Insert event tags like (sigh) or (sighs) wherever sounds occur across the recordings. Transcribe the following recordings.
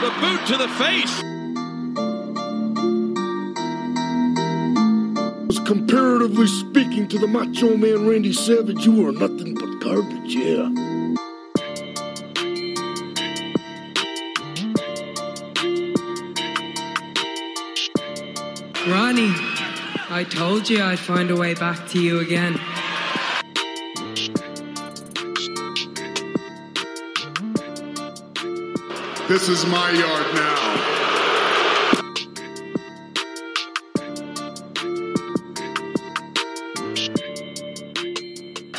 The boot to the face. Comparatively speaking to the Macho Man Randy Savage, you are nothing but garbage, yeah. Ronnie, I told you I'd find a way back to you again. This is my yard now.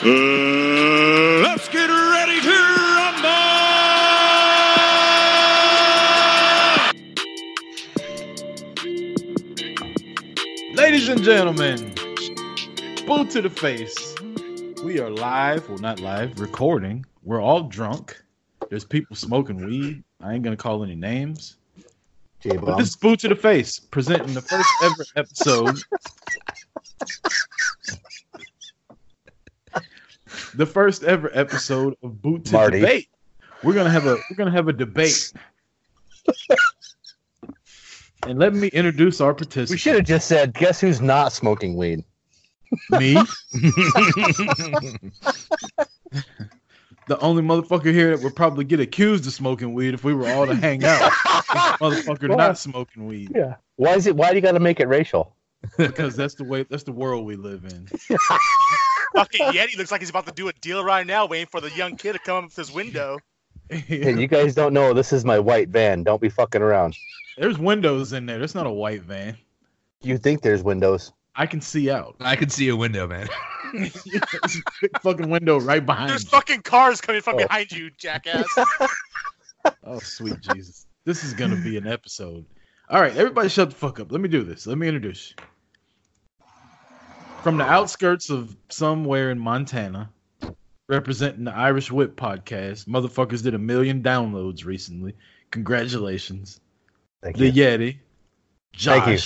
Uh, let's get ready to rumble. Ladies and gentlemen, boot to the face. We are live, well, not live, recording. We're all drunk. There's people smoking weed. I ain't gonna call any names. But this is boot to the face, presenting the first ever episode. the first ever episode of Boot to Marty. Debate. We're gonna have a we're gonna have a debate. and let me introduce our participants. We should have just said, guess who's not smoking weed? Me. (laughs) (laughs) the only motherfucker here that would probably get accused of smoking weed if we were all to hang out. (laughs) motherfucker What? not smoking weed. Yeah. Why is it? Why do you got to make it racial? Because that's the way that's the world we live in. (laughs) Fucking Yeti looks like he's about to do a deal right now, waiting for the young kid to come up with his window. Hey, you guys don't know this is my white van. Don't be fucking around. There's windows in there. That's not a white van. You think there's windows? I can see out. I can see a window, man. (laughs) There's (laughs) fucking window right behind There's you. fucking cars coming from Oh. behind you, jackass. (laughs) Oh, sweet Jesus. This is going to be an episode. All right, everybody shut the fuck up. Let me do this. Let me introduce you. From the outskirts of somewhere in Montana, representing the Irish Whip podcast, motherfuckers did a million downloads recently. Congratulations. Thank The you. Yeti. Josh. Thank you.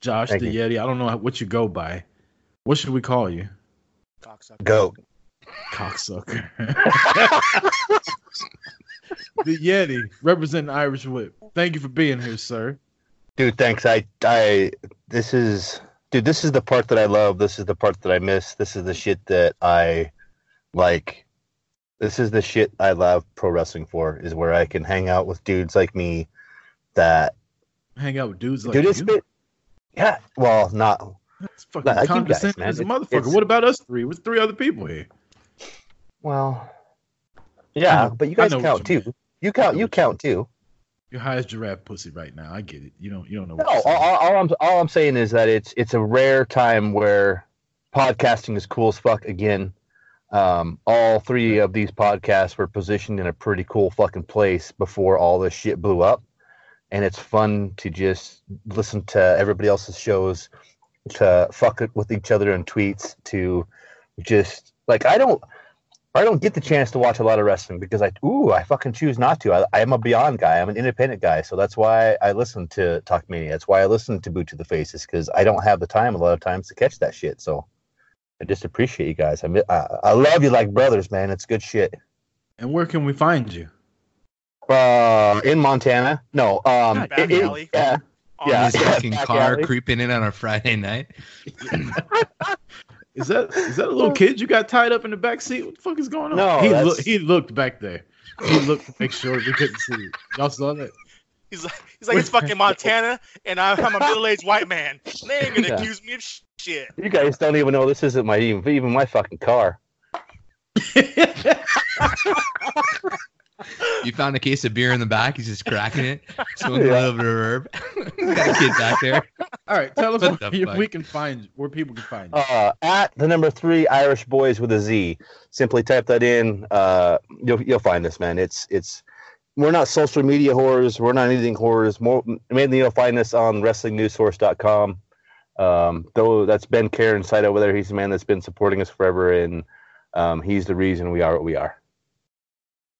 Josh Thank the you. Yeti. I don't know what you go by. What should we call you? Cocksucker. Go. Cocksucker. (laughs) the Yeti, representing Irish Whip. Thank you for being here, sir. Dude, thanks. I, I, this is, dude, this is the part that I love. This is the part that I miss. This is the shit that I like. This is the shit I love pro wrestling for, is where I can hang out with dudes like me that, Hang out with dudes like dude, it's you. been, yeah, well, not, That's fucking like you guys, condescending man. as a motherfucker. it's- What about us three? With three other people here. well, yeah, know- but you guys count you too. You count, you what you count too. You're high as giraffe pussy right now. I get it. You don't. You don't know. No, What all, you're saying. all, all I'm all I'm saying is that it's it's a rare time where podcasting is cool as fuck again. Um, all three of these podcasts were positioned in a pretty cool fucking place before all this shit blew up, and it's fun to just listen to everybody else's shows, to fuck it with each other in tweets, to just like I don't. I don't get the chance to watch a lot of wrestling because I ooh I fucking choose not to. I, I am a Beyond guy. I'm an independent guy, so that's why I listen to Talk Mania. That's why I listen to Boot to the Faces because I don't have the time a lot of times to catch that shit. So I just appreciate you guys. I mi- I, I love you like brothers, man. It's good shit. And where can we find you? Uh, in Montana? No. Um, Back it- it- yeah. On Yeah. His (laughs) fucking car alley. creeping in on a Friday night. (laughs) Is that is that a little kid you got tied up in the back seat? What the fuck is going on? No, he that's- looked. He looked back there. He looked to make sure we couldn't see it. Y'all saw that? He's like, he's like, it's fucking (laughs) Montana, and I'm, I'm a middle-aged white man. They ain't gonna Yeah. accuse me of shit. You guys don't even know this isn't my even even my fucking car. You found a case of beer in the back. He's just cracking it, (laughs) smoking Yeah. a little bit of herb. (laughs) Got a kid back there. All right, tell us What where the you- we can find where people can find you. Uh, at the number three Irish Boys with a Z. Simply type that in. Uh, you'll you'll find this man. It's it's we're not social media whores. We're not anything whores. More mainly you'll find us on WrestlingNewsSource.com. Um, though that's Ben Karen's site over there. He's the man that's been supporting us forever, and um, he's the reason we are what we are.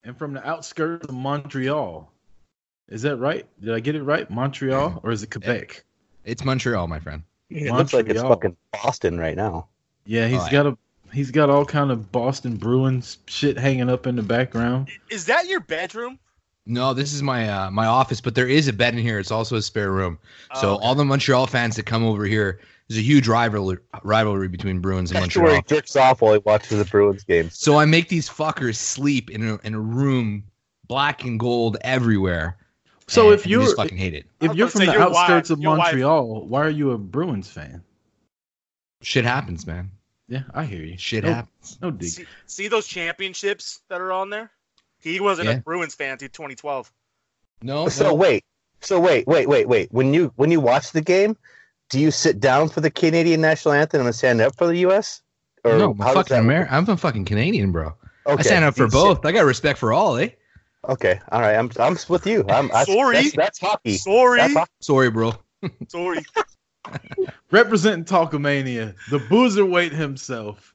And from the outskirts of Montreal. Is that right? Did I get it right? Montreal or is it Quebec? It's Montreal, my friend. It looks like it's fucking Boston right now. Yeah, he's Oh, yeah. got a he's got all kind of Boston Bruins shit hanging up in the background. Is that your bedroom? No, this is my uh, my office, but there is a bed in here. It's also a spare room. So Oh, okay. all the Montreal fans that come over here, there's a huge rivalry rivalry between Bruins and That's where he jerks off while he watches the Bruins games. So I make these fuckers sleep in a in a room, black and gold everywhere. So and- if you're just fucking hate it, if you're from the your wife- outskirts of your wife- Montreal, why are you a Bruins fan? shit happens, man. Yeah, I hear you. Shit no, happens. No dig. See, see those championships that are on there? He wasn't Yeah. a Bruins fan until 2012. No, So no. wait, so wait, wait, wait, wait. When you when you watch the game, do you sit down for the Canadian national anthem and stand up for the U.S. Or no, I'm how a does fucking that work? Amer- I'm a fucking Canadian, bro. Okay, I stand up for you sit- both. I got respect for all, eh? Okay, all right. I'm I'm with you. I'm that's, Sorry. That's, that's hockey. Sorry. That's hockey. Sorry, bro. (laughs) Sorry. (laughs) Representing Talkamania, the Boozer boozerweight himself,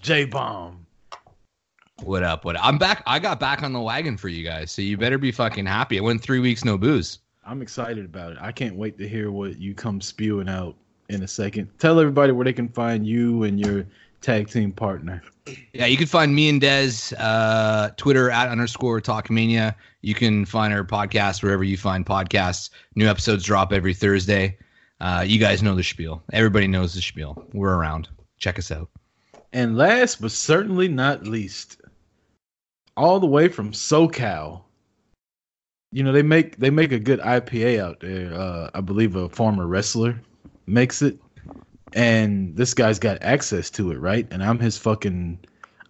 J Bomb. What up? What? up? I'm back. I got back on the wagon for you guys, so you better be fucking happy. I went three weeks no booze. I'm excited about it. I can't wait to hear what you come spewing out in a second. Tell everybody where they can find you and your tag team partner. Yeah, you can find me and Dez, uh, Twitter at underscore Talkmania. You can find our podcast wherever you find podcasts. New episodes drop every Thursday. Uh, you guys know the spiel. Everybody knows the spiel. We're around. Check us out. And last but certainly not least, all the way from SoCal. You know, they make they make a good IPA out there. Uh, I believe a former wrestler makes it. And this guy's got access to it, right? And I'm his fucking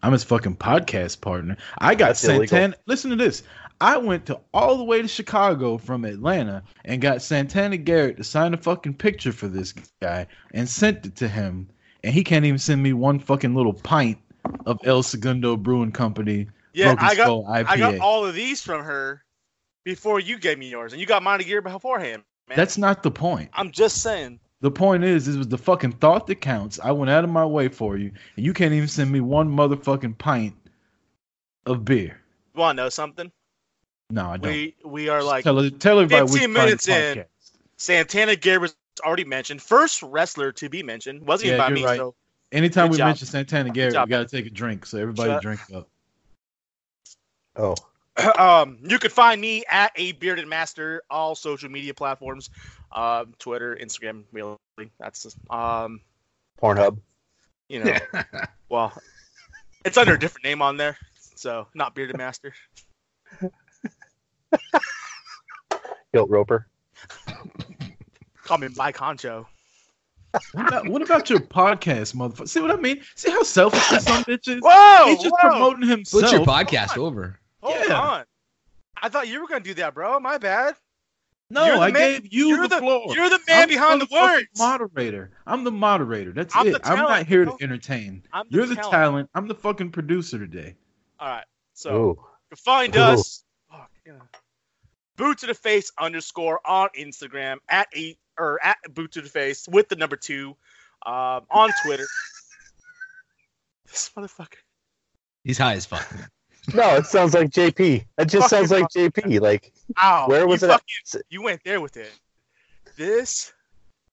I'm his fucking podcast partner. I got That's illegal. Santana. Listen to this. I went to all the way to Chicago from Atlanta and got Santana Garrett to sign a fucking picture for this guy and sent it to him. And he can't even send me one fucking little pint of El Segundo Brewing Company. Yeah, I got IPA. I got all of these from her before you gave me yours, and you got mine a year beforehand. Man. That's not the point. I'm just saying. The point is, it was the fucking thought that counts. I went out of my way for you, and you can't even send me one motherfucking pint of beer. You want to know something? No, I don't. We we are like tell, tell everybody 15 minutes in. podcast. Santana Garrett was already mentioned. First wrestler to be mentioned. Wasn't even by you're me. right. So Anytime Good we job. mention Santana Garrett, job. we got to take a drink. So everybody Shut- drink up. Oh, (clears throat) um, you can find me at a bearded master all social media platforms, um, Twitter, Instagram. Really, that's um, Pornhub. you know, (laughs) well, it's under a different name on there, so not bearded master. (laughs) Guilt Roper. (laughs) Call me Mike Honcho. What about, what about your podcast, motherfucker? See what I mean? See how selfish this some bitches? Whoa, He's just whoa, promoting himself. Put your podcast over. Hold Yeah. on. I thought you were gonna do that, bro. My bad. No, I man- gave you you're the, the- floor. you're the man I'm behind the motherfucking words. Moderator. I'm the moderator. That's I'm it. I'm not here to entertain. I'm the You're the talent. talent. I'm the fucking producer today. All right. So Ooh. you can find Ooh. us. Fuck, you know, boot to the face underscore on Instagram at eight or at boot to the face with the number two um, on Twitter. (laughs) this motherfucker. He's high as fuck. No, it sounds like JP. It just sounds like JP. Like Ow! Where was you it fucking- You went there with it. This.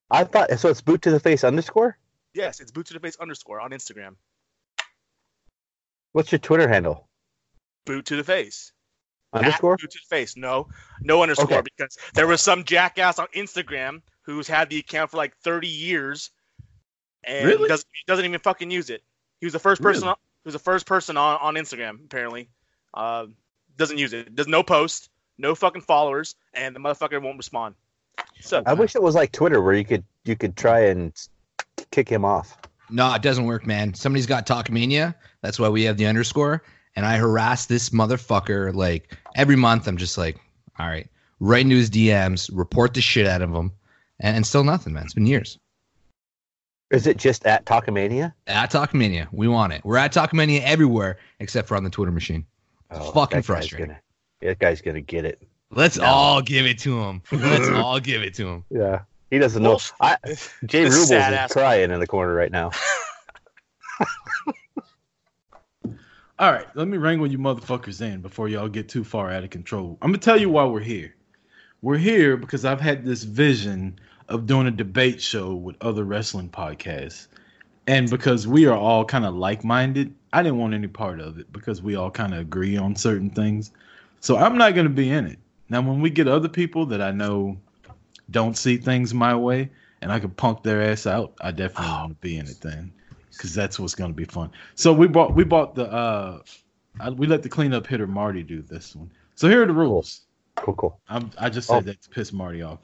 I thought. So it's boot to the face underscore. Yes, it's boot to the face underscore on Instagram. What's your Twitter handle? Boot to the face. At Underscore. boot to the face. No, no underscore Okay. because there was some jackass on Instagram who's had the account for like 30 years and Really? doesn't doesn't even fucking use it. He was the first person. Really? On, he was the first person on on Instagram apparently. Uh, doesn't use it. Does no post, no fucking followers, and the motherfucker won't respond. So I wish it was like Twitter where you could you could try and kick him off. No, it doesn't work, man. Somebody's got Talkmania. That's why we have the underscore. And I harass this motherfucker like every month. I'm just like, all right, right into his DMs, report the shit out of him, and, and still nothing, man. It's been years. Is it just at Talkamania? At Talkmania, we want it. We're at Talkmania everywhere except for on the Twitter machine. It's oh, fucking Oh, that guy's frustrating. Gonna, that guy's gonna get it. Let's No. all give it to him. (laughs) Let's all give it to him. Yeah, he doesn't know. I, Jay This Rubles is ass- crying in the corner right now. (laughs) All right, let me wrangle you motherfuckers in before y'all get too far out of control. I'm gonna tell you why we're here. We're here because I've had this vision of doing a debate show with other wrestling podcasts. And because we are all kind of like minded, I didn't want any part of it because we all kind of agree on certain things. So I'm not going to be in it. Now, when we get other people that I know don't see things my way and I can punk their ass out, I definitely want to be in it then. Because that's what's going to be fun. So we bought we bought the uh I, we let the cleanup hitter Marty do this one. So here are the rules. Cool, cool. I'm, I just said Oh. that to piss Marty off.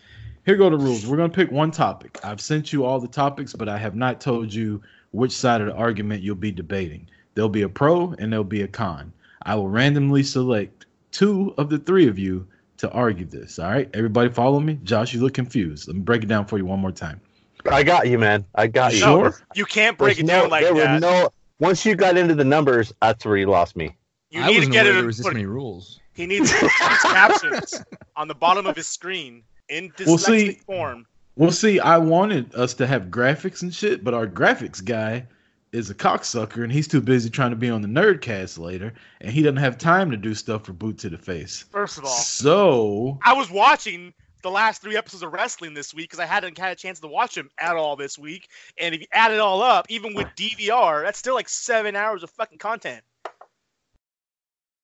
Here go the rules. We're gonna pick one topic. I've sent you all the topics, but I have not told you which side of the argument you'll be debating. There'll be a pro and there'll be a con. I will randomly select two of the three of you to argue this. All right, everybody, follow me. Josh, you look confused. Let me break it down for you one more time. I got you, man. I got you. No, Sure. you can't break There's it no- down like there that. were no. Once you got into the numbers, that's where you lost me. you I need to wasn't get it. there in- was this put- many rules. He needs captions on the bottom of his screen in dyslexic Well, see- form. Well, see, I wanted us to have graphics and shit, but our graphics guy is a cocksucker and he's too busy trying to be on the Nerdcast later, and he doesn't have time to do stuff for Boot to the Face. First of all, So I was watching the last three episodes of wrestling this week because I hadn't had a chance to watch them at all this week. And if you add it all up, even with DVR, that's still like seven hours of fucking content.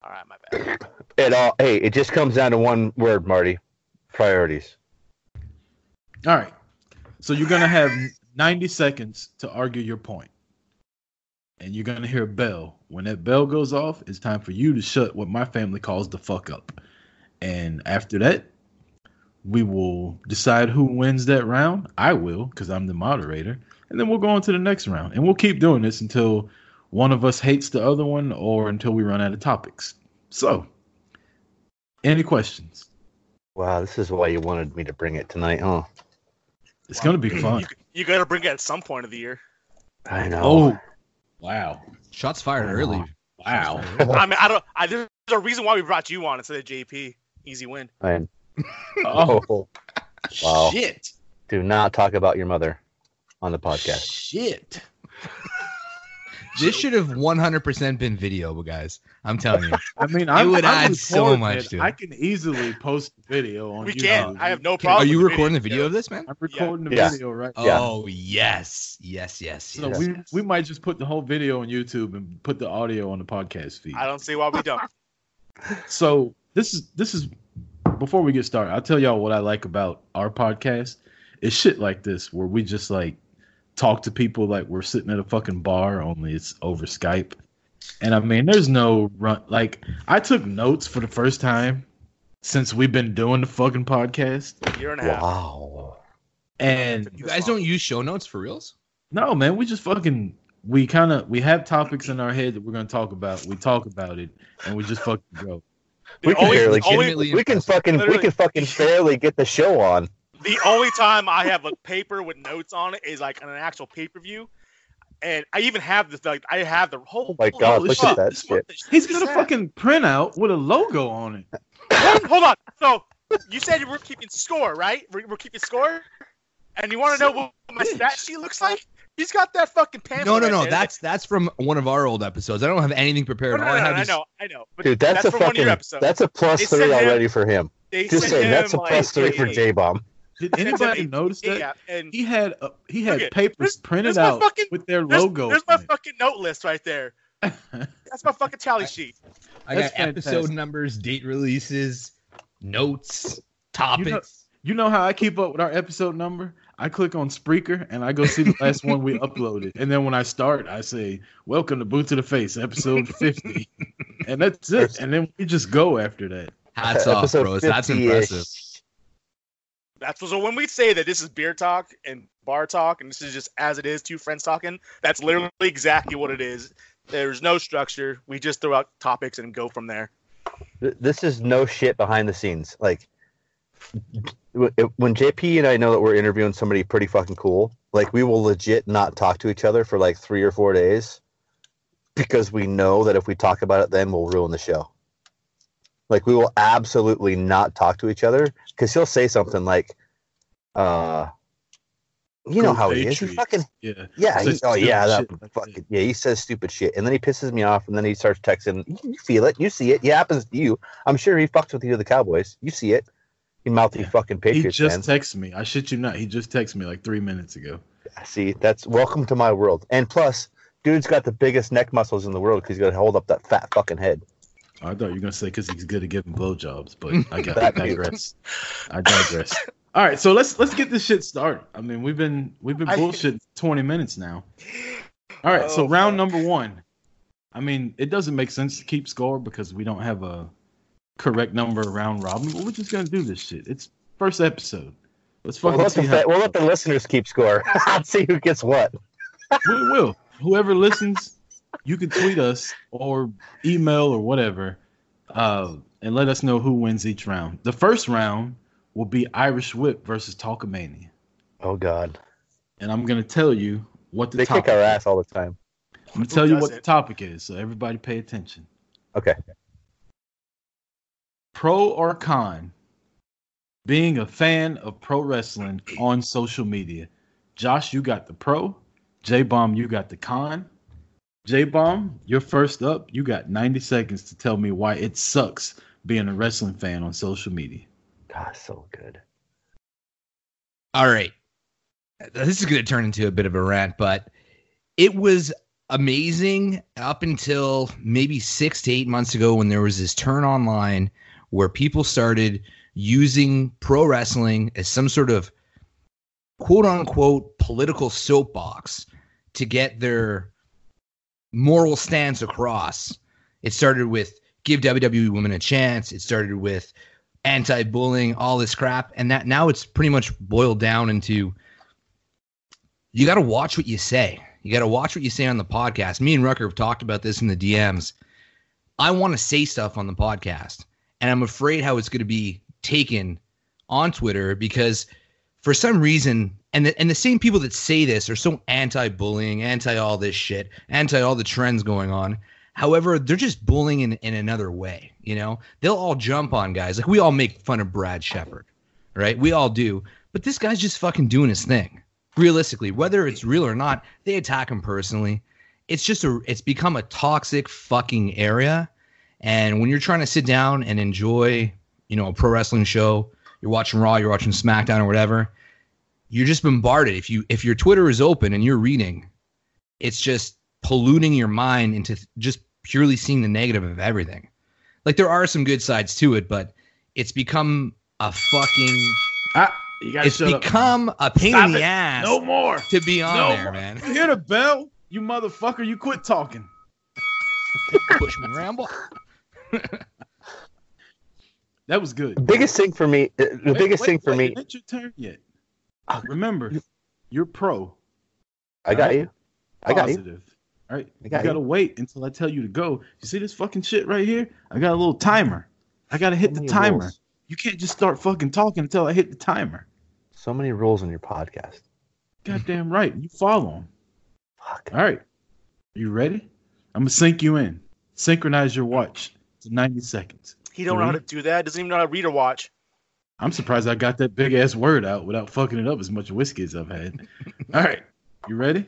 All right, my bad. It all. Hey, it just comes down to one word, Marty. Priorities. All right. So you're gonna have 90 seconds to argue your point. And you're gonna hear a bell. When that bell goes off, it's time for you to shut what my family calls the fuck up. And after that, we will decide who wins that round. I will, because I'm the moderator. And then we'll go on to the next round. And we'll keep doing this until one of us hates the other one or until we run out of topics. So, any questions? Wow, this is why you wanted me to bring it tonight, huh? It's gonna be fun. You, you got to bring it at some point of the year. I know. Oh, wow. Shots fired early. Wow. I mean, I don't. I, there's a reason why we brought you on instead of JP. Easy win. And, Oh, (laughs) oh, Wow. shit. do not talk about your mother on the podcast. Shit. This should have 100% been video, guys. I'm telling you. (laughs) I mean, I would add so much to it. I can easily post video on We YouTube. can. I have no problem. are you with recording the video of this, man? I'm recording the Yeah. video right Yeah. Oh, yes. Yes, yes, So yes. we we might just put the whole video on YouTube and put the audio on the podcast feed. I don't see why we don't. (laughs) So this is this is before we get started. I'll tell y'all what I like about our podcast. It's shit like this where we just like talk to people like we're sitting at a fucking bar, only it's over Skype. And I mean, there's no run. Like I took notes for the first time since we've been doing the fucking podcast, Year and a half. Wow. and You guys don't use show notes for reals? No, man, we just fucking we kind of we have topics in our head that we're gonna talk about. We talk about it, and we just fucking go. We can only, barely the, only, We can impressive. fucking we can fucking (laughs) barely get the show on. The only time I have a paper with notes on it is like on an actual pay per view, and I even have this like I have the whole. Oh my God, look fuck, at that shit. He's got a sad. fucking printout with a logo on it. Hold, hold on. So you said you were keeping score, right? We're, we're keeping score, and you want to know what my stat sheet looks like? He's got that fucking pamphlet. No, no, no. there. That's that's from one of our old episodes. I don't have anything prepared. no, All no, I no, have I know, I know. But Dude, that's, a from one of fucking your that's a plus They three sent him- already for him. They Just sent saying, that's a plus like, three for a- J Bomb. Did (laughs) anybody a- notice that? Yeah, and He had uh, he had Look at- papers printed out fucking- with their there's, logo. there's my fucking note list right there. (laughs) That's my fucking tally sheet. I got That's episode fantastic. numbers, date releases, notes, topics. You know how I keep up with our episode number? I click on Spreaker and I go see the last one we (laughs) uploaded, and then when I start, I say, "Welcome to Boot to the Face, episode 50," and that's it. And then we just go after that. Hats off, Episode bros. That's impressive. That's so when we say that this is beer talk and bar talk, and this is just as it is, two friends talking. That's literally exactly what it is. There's no structure. We just throw out topics and go from there. This is no shit behind the scenes. Like when JP and I know that we're interviewing somebody pretty fucking cool, like we will legit not talk to each other for like three or four days because we know that if we talk about it, then we'll ruin the show. Like we will absolutely not talk to each other because he'll say something like, uh, you know Go how he is. He fucking Yeah. yeah. He, oh yeah, that fucking yeah. He says stupid shit, and then he pisses me off, and then he starts texting. You, feel it, you see it. It happens to you. I'm sure he fucked with you, the Cowboys. You see it. You mouthy Yeah. fucking He just texted me. I shit you not. He just texted me like three minutes ago. see, that's welcome to my world. And plus, dude's got the biggest neck muscles in the world because he's got to hold up that fat fucking head. I thought you were gonna say because he's good at giving blowjobs, but I (laughs) got I digress. I digress. (laughs) All right, so let's let's get this shit started. I mean, we've been we've been bullshit twenty minutes now. All right, so Oh, round fuck. number one. I mean, it doesn't make sense to keep score because we don't have a correct number round robin, but we're just gonna do this shit. It's first episode. Let's We'll fucking let, the, see fa- how we'll let the listeners keep score. (laughs) see who gets what. we will. Whoever listens, you can tweet us or email or whatever, uh, and let us know who wins each round. The first round will be Irish Whip versus Talkamania, Oh God, and I'm gonna tell you what the they topic. kick our ass all the time. I'm gonna tell you what doesn't? the topic is, so everybody pay attention. Okay. Pro or con? Being a fan of pro wrestling on social media. Josh, you got the pro. J Bomb, you got the con. J Bomb, you're first up. You got 90 seconds to tell me why it sucks being a wrestling fan on social media. God, so good. All right. This is going to turn into a bit of a rant, but it was amazing up until maybe six to eight months ago when there was this turn online where people started using pro wrestling as some sort of quote unquote political soapbox to get their moral stance across. It started with give WWE women a chance. It started with anti-bullying, all this crap, and that now it's pretty much boiled down into you got to watch what you say. You got to watch what you say on the podcast. Me and Rucker have talked about this in the DMs. I want to say stuff on the podcast, and I'm afraid how it's going to be taken on Twitter because for some reason, and the, and the same people that say this are so anti-bullying, anti all this shit, anti all the trends going on. However, they're just bullying in, in another way. You know, they'll all jump on guys. Like we all make fun of Brad Shepard, right? We all do. But this guy's just fucking doing his thing. Realistically, whether it's real or not, they attack him personally. It's just a it's become a toxic fucking area. And when you're trying to sit down and enjoy, you know, a pro wrestling show, you're watching Raw, you're watching SmackDown or whatever, you're just bombarded. If you if your Twitter is open and you're reading, it's just polluting your mind into just purely seeing the negative of everything. Like there are some good sides to it, but it's become a fucking Ah, you gotta it's shut up. become a pain Stop in the it. ass No more. to be on No there, more. man. You hear the bell? You motherfucker, you quit talking. Bushman Ramble. (laughs) That was good. The biggest thing for me, the Wait, biggest wait, thing for wait, me, it ain't your turn yet. Ah, remember, you're pro. I got you. I got you. All right. I got you gotta you. wait until I tell you to go. You see this fucking shit right here? I got a little timer. I gotta hit the timer. rules. You can't just start fucking talking until I hit the timer. So many rules on your podcast. Goddamn right. You follow them. Fuck. All right. You ready? I'm gonna sync you in. Synchronize your watch to 90 seconds. He don't know how to do that. Doesn't even know how to read or watch. I'm surprised I got that big ass word out without fucking it up as much whiskey as I've had. (laughs) All right. You ready?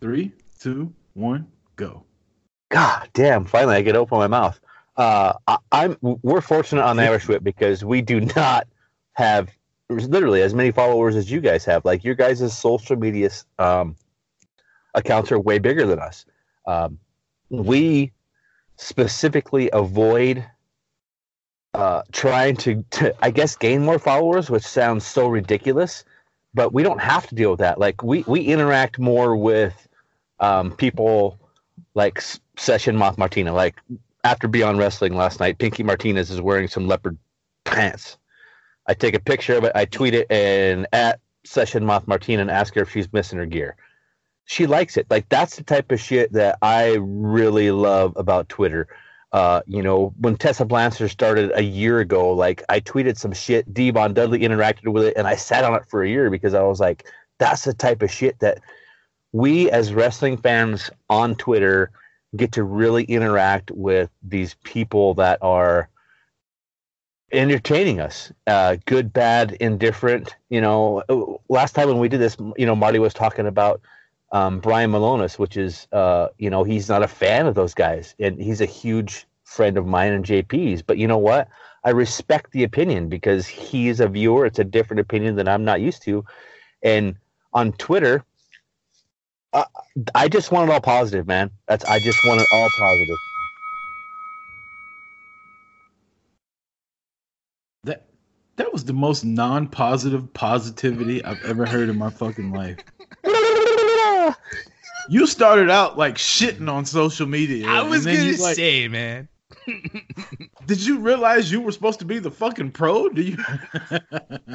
Three, two, one, go. God damn! Finally, I get open my mouth. Uh, I, I'm. We're fortunate on the Irish Whip because we do not have literally as many followers as you guys have. Like your guys' social media um, accounts are way bigger than us. Um, we specifically avoid uh, trying to, to, I guess, gain more followers, which sounds so ridiculous, but we don't have to deal with that. Like we we interact more with um, people like Session Moth Martina. Like after Beyond Wrestling last night, Pinky Martinez is wearing some leopard pants. I take a picture of it, I tweet it, and at Session Moth Martina and ask her if she's missing her gear. She likes it. Like that's the type of shit that I really love about Twitter. Uh, you know, when Tessa Blanchard started a year ago, like I tweeted some shit, Devon Dudley interacted with it, and I sat on it for a year because I was like, that's the type of shit that we as wrestling fans on Twitter get to really interact with these people that are entertaining us uh, good bad indifferent you know. Last time when we did this you know marty was talking about um, Brian Milonas, which is uh, you know he's not a fan of those guys, and he's a huge friend of mine and JP's. But you know what? I respect the opinion because he's a viewer. It's a different opinion than I'm not used to. And on Twitter, uh, I just want it all positive, man. That's I just want it all positive. That that was the most non-positive positivity I've ever heard in my fucking life. (laughs) You started out like shitting on social media. I and was then gonna you, like, say, man. Did you realize you were supposed to be the fucking pro? Do you? (laughs)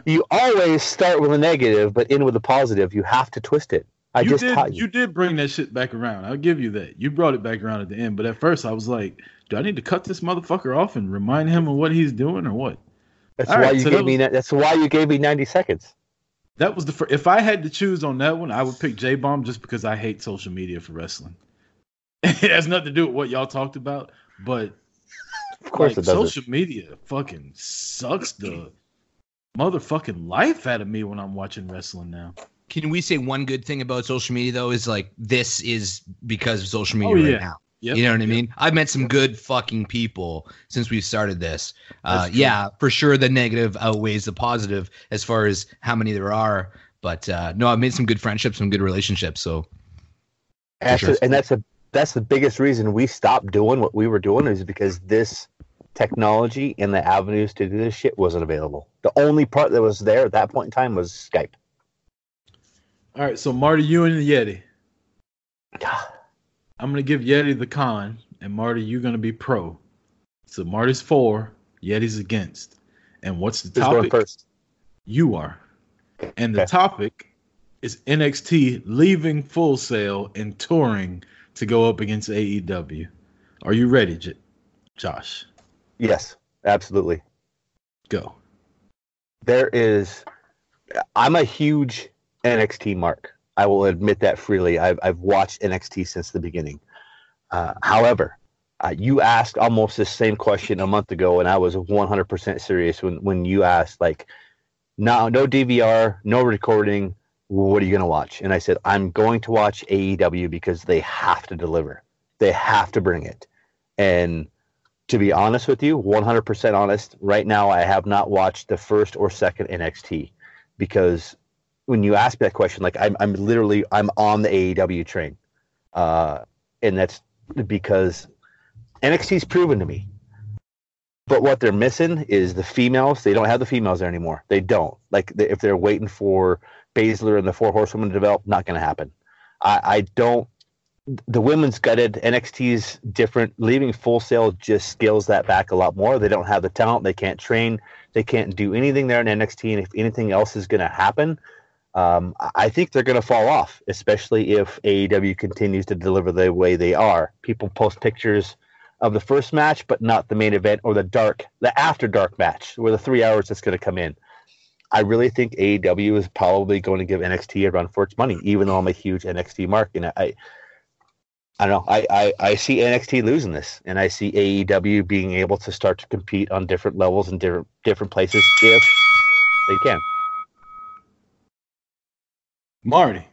You always start with a negative, but end with a positive. You have to twist it. I you just did. taught You. you. did bring that shit back around. I'll give you that. You brought it back around at the end. But at first, I was like, "Do I need to cut this motherfucker off and remind him of what he's doing, or what?" That's All why right, you so gave that me. was- That's why you gave me ninety seconds. That was the first. If I had to choose on that one, I would pick J Bomb just because I hate social media for wrestling. (laughs) it has nothing to do with what y'all talked about, but Of course like, it doesn't. social media fucking sucks the motherfucking life out of me when I'm watching wrestling now. Can we say one good thing about social media though? Is like this is because of social media Oh, right yeah. now. Yep. You know what I mean? I've met some good fucking people since we've started this. Uh, yeah, for sure, the negative outweighs the positive as far as how many there are. But uh, no, I've made some good friendships, some good relationships. So That's sure. a- and that's a that's the biggest reason we stopped doing what we were doing is because this technology and the avenues to do this shit wasn't available. The only part that was there at that point in time was Skype. All right, so Marty, you and the Yeti. (sighs) I'm gonna give Yeti the con, and Marty, you're gonna be pro. So Marty's for, Yeti's against. And what's the Who's topic? first? You are. And the topic is NXT leaving Full Sail and touring to go up against AEW. Are you ready, J- Josh? Yes, absolutely. Go. There is. I'm a huge NXT mark. I will admit that freely. I've I've watched NXT since the beginning. Uh, however, uh, you asked almost the same question a month ago, and I was 100% serious when when you asked like, no no DVR, no recording. What are you going to watch? And I said I'm going to watch AEW because they have to deliver. They have to bring it. And to be honest with you, 100% honest, right now I have not watched the first or second NXT because when you ask that question, like I'm, I'm literally I'm on the AEW train, uh, and that's because NXT's proven to me. But what they're missing is the females. They don't have the females there anymore. They don't. Like if they're waiting for Baszler and the Four Horsewomen to develop, not going to happen. I, I don't. The women's gutted. NXT's different. Leaving Full Sail just scales that back a lot more. They don't have the talent. They can't train. They can't do anything there in NXT. And if anything else is going to happen, um, I- think they're going to fall off, especially if AEW continues to deliver the way they are. People post pictures of the first match, but not the main event or the dark, the after dark match, where the three hours that's going to come in. I really think AEW is probably going to give NXT a run for its money, even though I'm a huge NXT mark. And I, I don't know. I, I, I see NXT losing this, and I see AEW being able to start to compete on different levels and different different places if they can. Marty,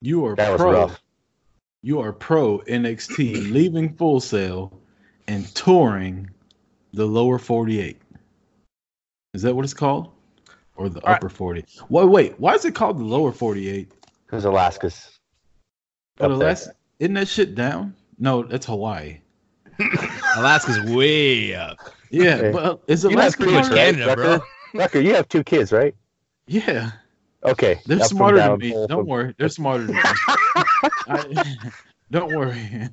you are That was pro. rough. You are pro NXT leaving Full Sail and touring the lower 48. Is that what it's called? Or the All right. upper 40? Wait, wait. Why is it called the lower 48? Because Alaska's oh, But. Alaska, isn't that shit down? No, that's Hawaii. (laughs) Alaska's way up. Yeah, Hey. but is You have Alaska pretty much Canada, Rucker? bro. Rucker, you have two kids, right? Yeah, Okay, they're smarter than me. Don't from- worry, they're smarter than me. I, (laughs) don't worry.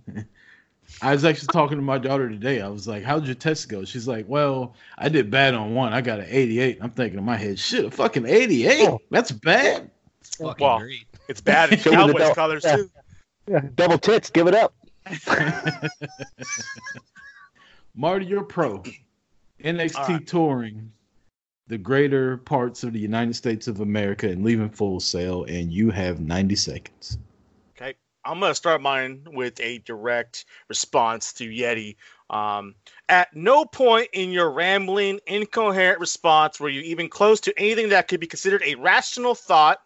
I was actually talking to my daughter today. I was like, "How did your test go?" She's like, "Well, I did bad on one. I got an 88." I'm thinking in my head, "Shit, a fucking 88? Oh. That's bad." It's fucking Well, great. It's bad in (laughs) Show me the Cowboys belt. colors Yeah. too. Yeah, double tits, give it up. (laughs) Marty, you're pro. NXT All right. touring the greater parts of the United States of America and leaving full sail, and you have 90 seconds. Okay, I'm gonna start mine with a direct response to Yeti. Um, at no point in your rambling, incoherent response were you even close to anything that could be considered a rational thought.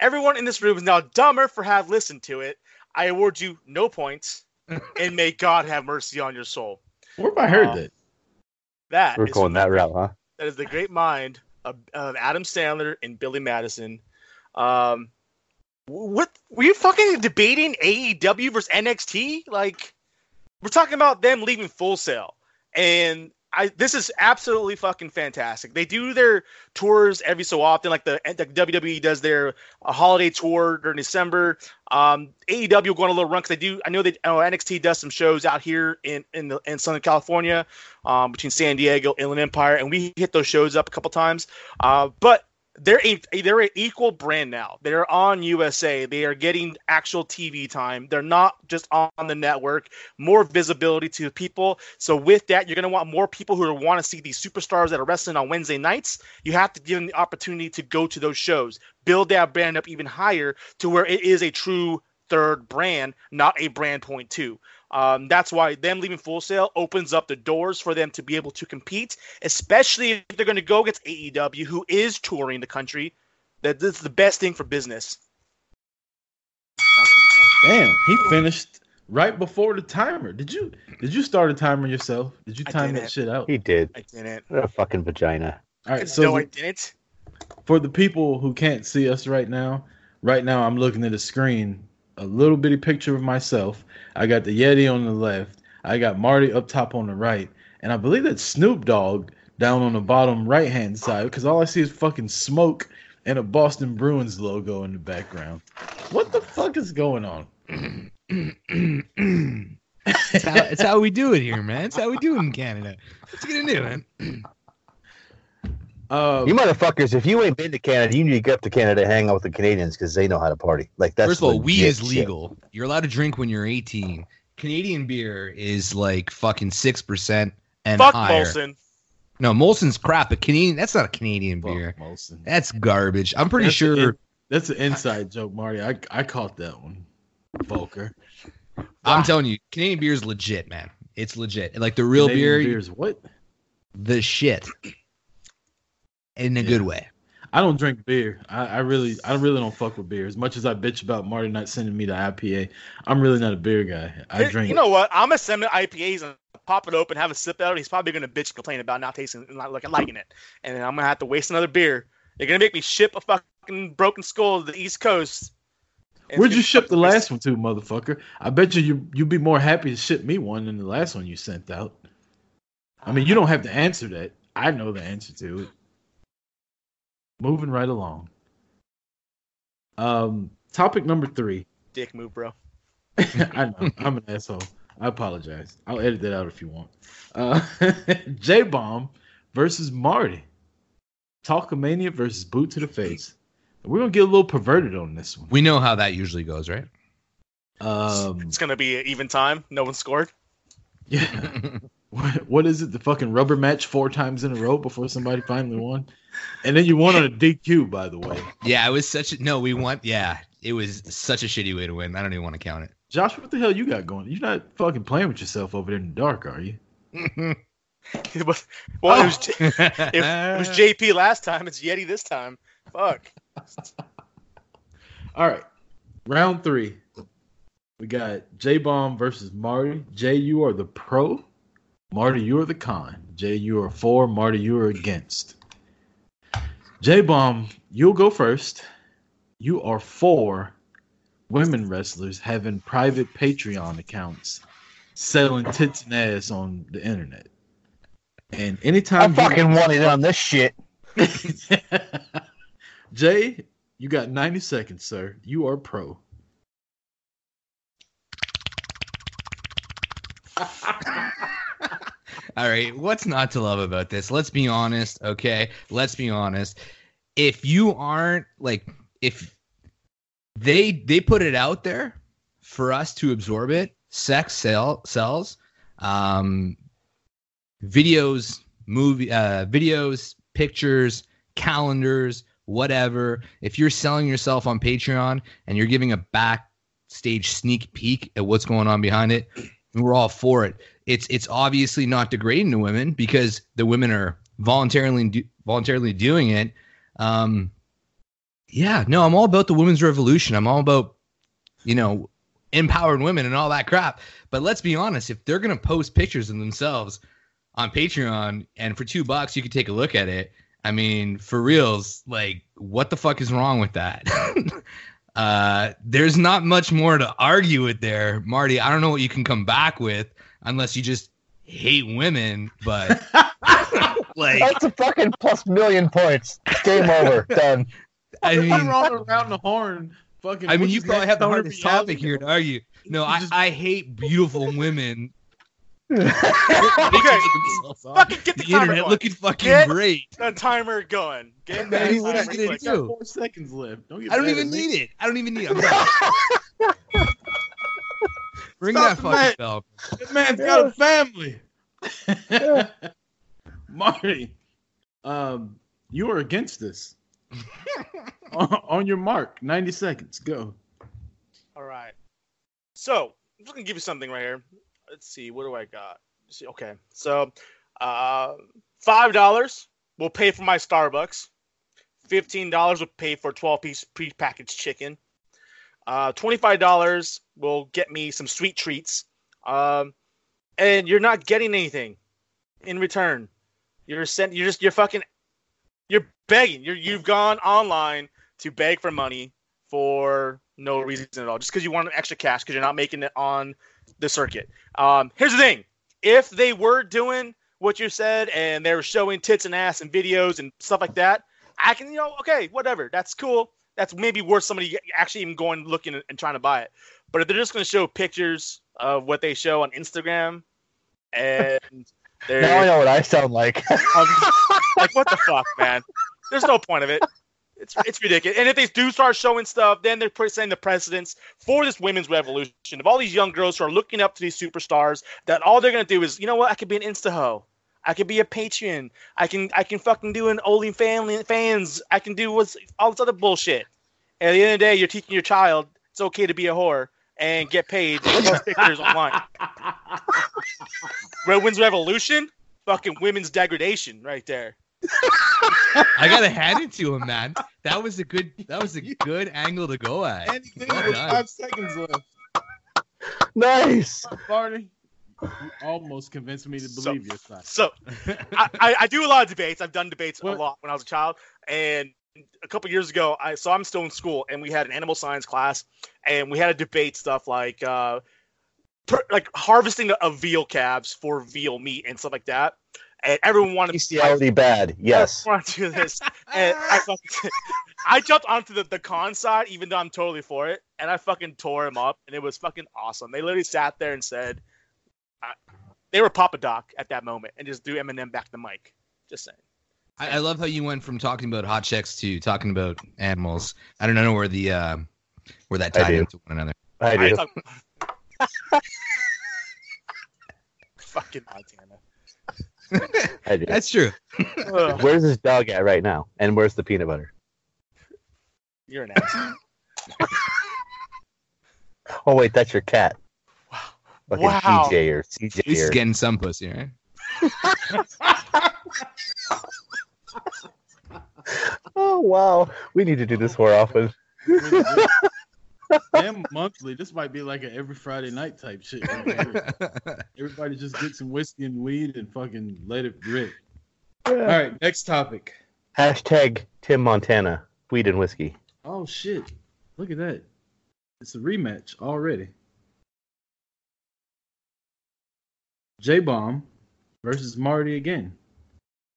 Everyone in this room is now dumber for have listened to it. I award you no points, (laughs) and may God have mercy on your soul. Where have I heard Uh, that? That We're is going that route, huh? That is the great mind of, of Adam Sandler and Billy Madison. Um, what were you fucking debating AEW versus NXT? Like, we're talking about them leaving Full Sail, and I this is absolutely fucking fantastic. They do their tours every so often, like the, the WWE does their uh, holiday tour during December. Um, AEW will go on a little run because they do. I know that oh, NXT does some shows out here in in, the, in Southern California, um, between San Diego, Inland Empire, and we hit those shows up a couple times. Uh, but they're a they're an equal brand now. They're on USA. They are getting actual TV time. They're not just on the network. More visibility to people. So with that, you're gonna want more people who want to see these superstars that are wrestling on Wednesday nights. You have to give them the opportunity to go to those shows. Build that brand up even higher to where it is a true third brand, not a brand point two. Um, that's why them leaving Full Sail opens up the doors for them to be able to compete, especially if they're going to go against AEW, who is touring the country. That this is the best thing for business. Damn, he finished right before the timer. Did you did you start a timer yourself? Did you time that shit out? He did. I didn't. What a fucking vagina. All right, so no, I didn't. for the people who can't see us right now, right now I'm looking at a screen, a little bitty picture of myself. I got the Yeti on the left. I got Marty up top on the right, and I believe that's Snoop Dogg down on the bottom right hand side because all I see is fucking smoke and a Boston Bruins logo in the background. What the fuck is going on? it's, how, it's how we do it here, man. It's how we do it in Canada. What's you gonna do, man? Uh, You motherfuckers, if you ain't been to Canada, you need to get up to Canada and hang out with the Canadians because they know how to party. Like that's First of all, weed legit is shit. legal. You're allowed to drink when you're 18. Canadian beer is like fucking six percent and Fuck higher. Molson. No, Molson's crap, but Canadian that's not a Canadian fuck beer. Molson. That's garbage. I'm pretty That's sure. an that's an inside joke, Marty. I I caught that one. Volker. I'm telling you, Canadian beer is legit, man. It's legit. Like the real Canadian beer, beers. What? the shit. In a Yeah. good way. I don't drink beer. I, I really, I really don't fuck with beer. As much as I bitch about Marty not sending me the IPA, I'm really not a beer guy. I Hey, drink. You know what? I'm gonna send him IPAs and pop it open, have a sip out. He's probably gonna bitch and complain about not tasting, not looking, liking it, and then I'm gonna have to waste another beer. They're gonna make me ship a fucking broken skull to the East Coast. Where'd you ship the last one to, motherfucker? I bet you you you'd be more happy to ship me one than the last one you sent out. I mean, you ah. don't have to answer that. I know the answer to it. Moving right along. Um, topic number three. dick move, bro? (laughs) I know I'm an asshole. I apologize. I'll edit that out if you want. Uh, (laughs) J Bomb versus Marty. Talkamania versus Boot to the Face. We're gonna get a little perverted on this one. We know how that usually goes, right? Um, It's gonna be an even time. No one scored. yeah. (laughs) What, what is it? The fucking rubber match four times in a row before somebody finally won, and then you won on a (laughs) DQ, by the way. yeah, it was such a no. We want. Yeah, it was such a shitty way to win. I don't even want to count it. Josh, what the hell you got going? You're not fucking playing with yourself over there in the dark, are you? (laughs) It was- well, it was J- oh. it was JP last time. It's Yeti this time. Fuck. (laughs) All right, round three. We got J Bomb versus Marty. Jay, you are the pro. Marty, you are the con. Jay, you are for. Marty, you are against. J Bomb, you'll go first. You are for women wrestlers having private Patreon accounts, selling tits and ass on the internet. And anytime I anytime you- fucking wanted on this shit. (laughs) Jay, you got 90 seconds, sir. You are pro. (laughs) All right, what's not to love about this? Let's be honest, okay? Let's be honest. If you aren't like if they they put it out there for us to absorb it, sex sell sells. Um videos, movie uh videos, pictures, calendars, whatever. If you're selling yourself on Patreon and you're giving a backstage sneak peek at what's going on behind it, we're all for it it's it's obviously not degrading to women because the women are voluntarily do, voluntarily doing it. Um, yeah, no, I'm all about the women's revolution. I'm all about you know empowering women and all that crap. But let's be honest, if they're gonna post pictures of themselves on Patreon and for two bucks you can take a look at it. I mean, for reals, like what the fuck is wrong with that? (laughs) uh, there's not much more to argue with there, Marty. I don't know what you can come back with unless you just hate women, but (laughs) like That's a fucking plus million points. Game over. (laughs) Done. I You're mean, around the horn. Fucking. I mean, you probably have the hardest topic here to argue. No, I, I hate beautiful women. Okay, fucking get the, The timer internet going. lking fucking Get- great. the timer going. Get Man, that he's timer not gonna quick. do. Four seconds left. Don't get I don't even at me. need it. I don't even need it. I'm done. (laughs) Ring Stop that the fucking match. bell. This man's got a family. (laughs) Marty, um, you are against this. (laughs) on, on your mark, 90 seconds. Go. All right. So I'm just gonna give you something right here. Let's see. What do I got? See. Okay. So, uh, five dollars will pay for my Starbucks. Fifteen dollars will pay for twelve piece prepackaged chicken. Uh, twenty-five dollars will get me some sweet treats. Um, and you're not getting anything in return. You're sent. You're just. You're fucking. You're begging. You're. You've gone online to beg for money for no reason at all, just because you want extra cash because you're not making it on the circuit. Um, here's the thing: if they were doing what you said and they were showing tits and ass and videos and stuff like that, I can, you know, okay, whatever, that's cool. That's maybe worth somebody actually even going looking and, trying to buy it. But if they're just going to show pictures of what they show on Instagram and they're (laughs) Now I know what I sound like. (laughs) like what the (laughs) fuck, man? There's no point of it. It's it's ridiculous. And if they do start showing stuff, then they're setting the precedence for this women's revolution of all these young girls who are looking up to these superstars. That all they're gonna do is, you know what? I could be an Insta hoe. I could be a Patreon. I can I can fucking do an Only family fans. I can do what's all this other bullshit. And at the end of the day, you're teaching your child it's okay to be a whore and get paid post pictures online. (laughs) Women's revolution, fucking women's degradation, right there. (laughs) I gotta hand it to him, man. That was a good. That was a good angle to go at. Anything Well five seconds left. nice. Barney. you almost convinced me to So- believe your side. So I, I, I do a lot of debates. I've done debates What? a lot when I was a child, and a couple years ago, I so I'm still in school, and we had an animal science class, and we had to debate stuff like uh, per, like harvesting of veal calves for veal meat and stuff like that. And everyone wanted Bestiality bad. Yes. (laughs) I want to do this, and I fucking, (laughs) I jumped onto the, the con side, even though I'm totally for it, and I fucking tore him up, and it was fucking awesome. They literally sat there and said, I, they were Papa Doc at that moment, and just threw Eminem back the mic. Just saying. I, I love how you went from talking about hot chicks to talking about animals. I don't know where the uh, where that tied into one another. I do. talk- (laughs) fucking Montana. (laughs) I do. That's true. Where's this dog at right now? And where's the peanut butter? you're an ass. (laughs) Oh wait, that's your cat. Fucking Wow. TJ or CJ At least or he's getting some pussy, right? (laughs) Oh wow. We need to do this more often. Damn monthly. This might be like a every Friday night type shit. (laughs) right. Everybody just get some whiskey and weed and fucking let it rip. All right, next topic. Hashtag Tim Montana. Weed and whiskey. Oh shit! Look at that. It's a rematch already. J Bomb versus Marty again.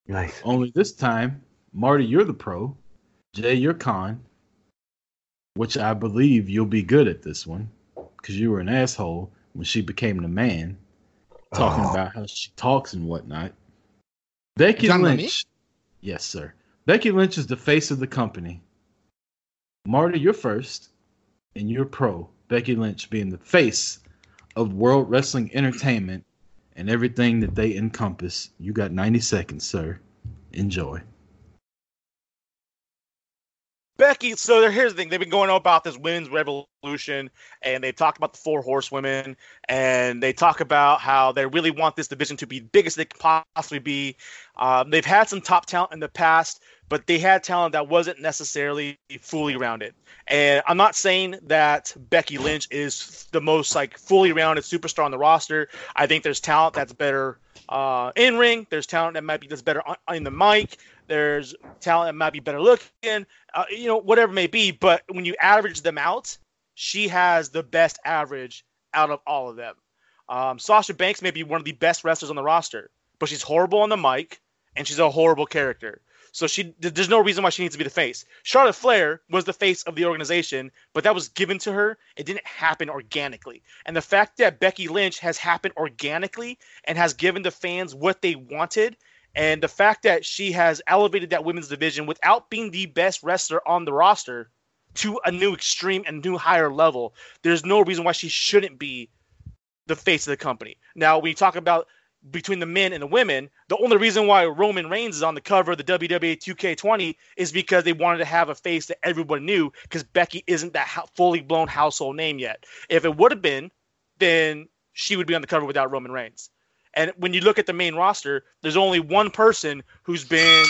Nice. Only this time, Marty, you're the pro. Jay, you're con. Which I believe you'll be good at this one, because you were an asshole when she became the man, talking Oh. about how she talks and whatnot. Becky You talking about? Lynch. Yes, sir. Becky Lynch is the face of the company. Marty, you're first, and you're pro. Becky Lynch being the face of World Wrestling Entertainment and everything that they encompass. You got 90 seconds, sir. Enjoy. Becky, so here's the thing. They've been going on about this women's revolution, and they talk about the four horsewomen, and they talk about how they really want this division to be the biggest they can possibly be. Um, they've had some top talent in the past, but they had talent that wasn't necessarily fully rounded. And I'm not saying that Becky Lynch is the most like fully rounded superstar on the roster. I think there's talent that's better uh, in ring. There's talent that might be that's better on, in the mic. There's talent that might be better looking. Uh, you know, whatever it may be. But when you average them out, she has the best average out of all of them. Um, Sasha Banks may be one of the best wrestlers on the roster, but she's horrible on the mic and she's a horrible character. So she there's no reason why she needs to be the face. Charlotte Flair was the face of the organization, but that was given to her. It didn't happen organically. And the fact that Becky Lynch has happened organically and has given the fans what they wanted, and the fact that she has elevated that women's division without being the best wrestler on the roster to a new extreme and new higher level, there's no reason why she shouldn't be the face of the company. Now, when you talk about between the men and the women, the only reason why Roman Reigns is on the cover of the WWE 2K20 is because they wanted to have a face that everyone knew because Becky isn't that fully blown household name yet. If it would have been, then she would be on the cover without Roman Reigns. And when you look at the main roster, there's only one person who's been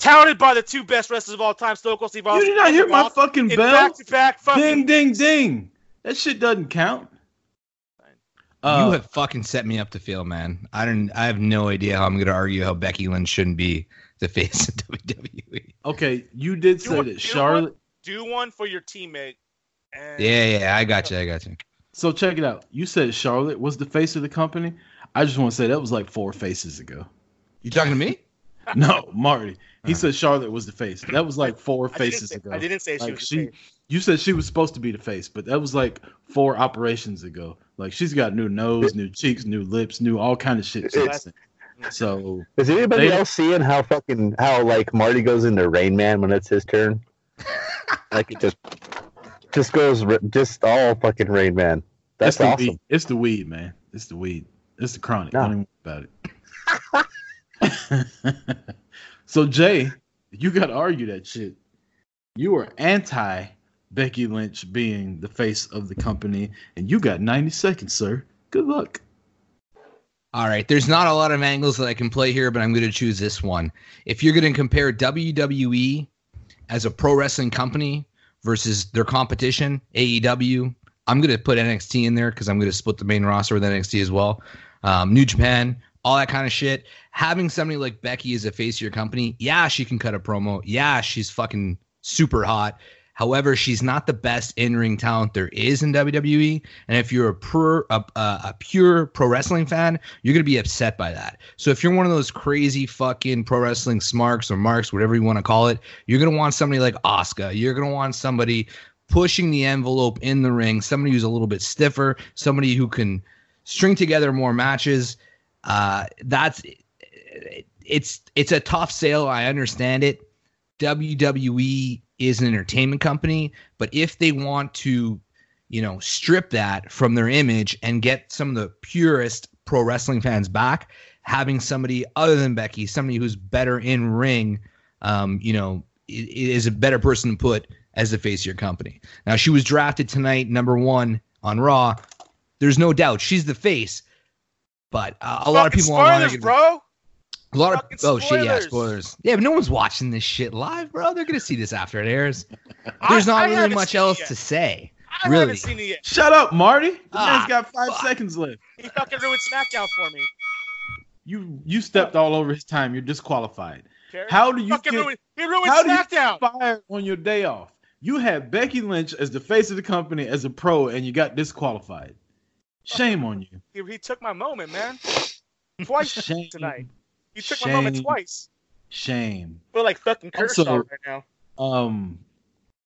touted by the two best wrestlers of all time, Stone Cold Steve You did not hear my Rock, fucking bell? back-to-back fucking Ding, ding, ding. That shit doesn't count. Uh, you have fucking set me up to fail, man. I don't. I have no idea how I'm going to argue how Becky Lynch shouldn't be the face of (laughs) WWE. okay, you did Do say one- that do Charlotte. do one for your teammate. And Yeah, yeah, I got you. I got you. So check it out. You said Charlotte was the face of the company. I just want to say that was like four faces ago. You talking to me? (laughs) No, Marty. He uh-huh. said Charlotte was the face. That was like four I faces say- ago. I didn't say she Like, was the she, face. you said she was supposed to be the face, but that was like four operations ago. Like she's got new nose, new cheeks, new lips, new all kind of shit. Mm-hmm. So Is anybody They- else seeing how fucking how like Marty goes into Rain Man when it's his turn? (laughs) like it just just goes just all fucking Rain Man. That's it's the awesome. weed. It's the weed, man. It's the weed. It's the chronic. No. Don't even worry about it. (laughs) so Jay, you got to argue that shit. You are anti Becky Lynch being the face of the company, and you got 90 seconds, sir. Good luck. All right, there's not a lot of angles that I can play here, but I'm going to choose this one. If you're going to compare WWE as a pro wrestling company versus their competition, AEW, I'm going to put NXT in there because I'm going to split the main roster with NXT as well. Um, New Japan, all that kind of shit. Having somebody like Becky as a face of your company, yeah, she can cut a promo. Yeah, she's fucking super hot. However, she's not the best in-ring talent there is in WWE. And if you're a pure a, a, pure pro wrestling fan, you're gonna be upset by that. So if you're one of those crazy fucking pro wrestling smarks or marks, whatever you want to call it, you're gonna want somebody like Asuka. You're gonna want somebody pushing the envelope in the ring, somebody who's a little bit stiffer, somebody who can string together more matches. Uh, that's it's it's a tough sale. I understand it. WWE is an entertainment company, but if they want to, you know, strip that from their image and get some of the purest pro wrestling fans back, having somebody other than Becky, somebody who's better in ring, um, you know, is a better person to put as the face of your company. Now, she was drafted tonight, number one on Raw. There's no doubt she's the face, but uh, a lot of Fucking people online are spoilers, gonna- bro. a lot of Fucking oh shit, yeah, spoilers. spoilers. Yeah, but no one's watching this shit live, bro. They're gonna see this after it airs. There's not I really much else yet. to say. I really. haven't seen it yet. Shut up, Marty. The Ah, man's got five fuck. seconds left. He fucking ruined SmackDown for me. You you stepped all over his time. You're disqualified. Kerry. How do you get- ruined, he ruined How do you SmackDown. fired on your day off? You had Becky Lynch as the face of the company as a pro, and you got disqualified. Shame on you. He, he took my moment, man. Twice (laughs) Shame. tonight. He took my moment twice. Shame. I feel like fucking Also- Kershaw right now. Um,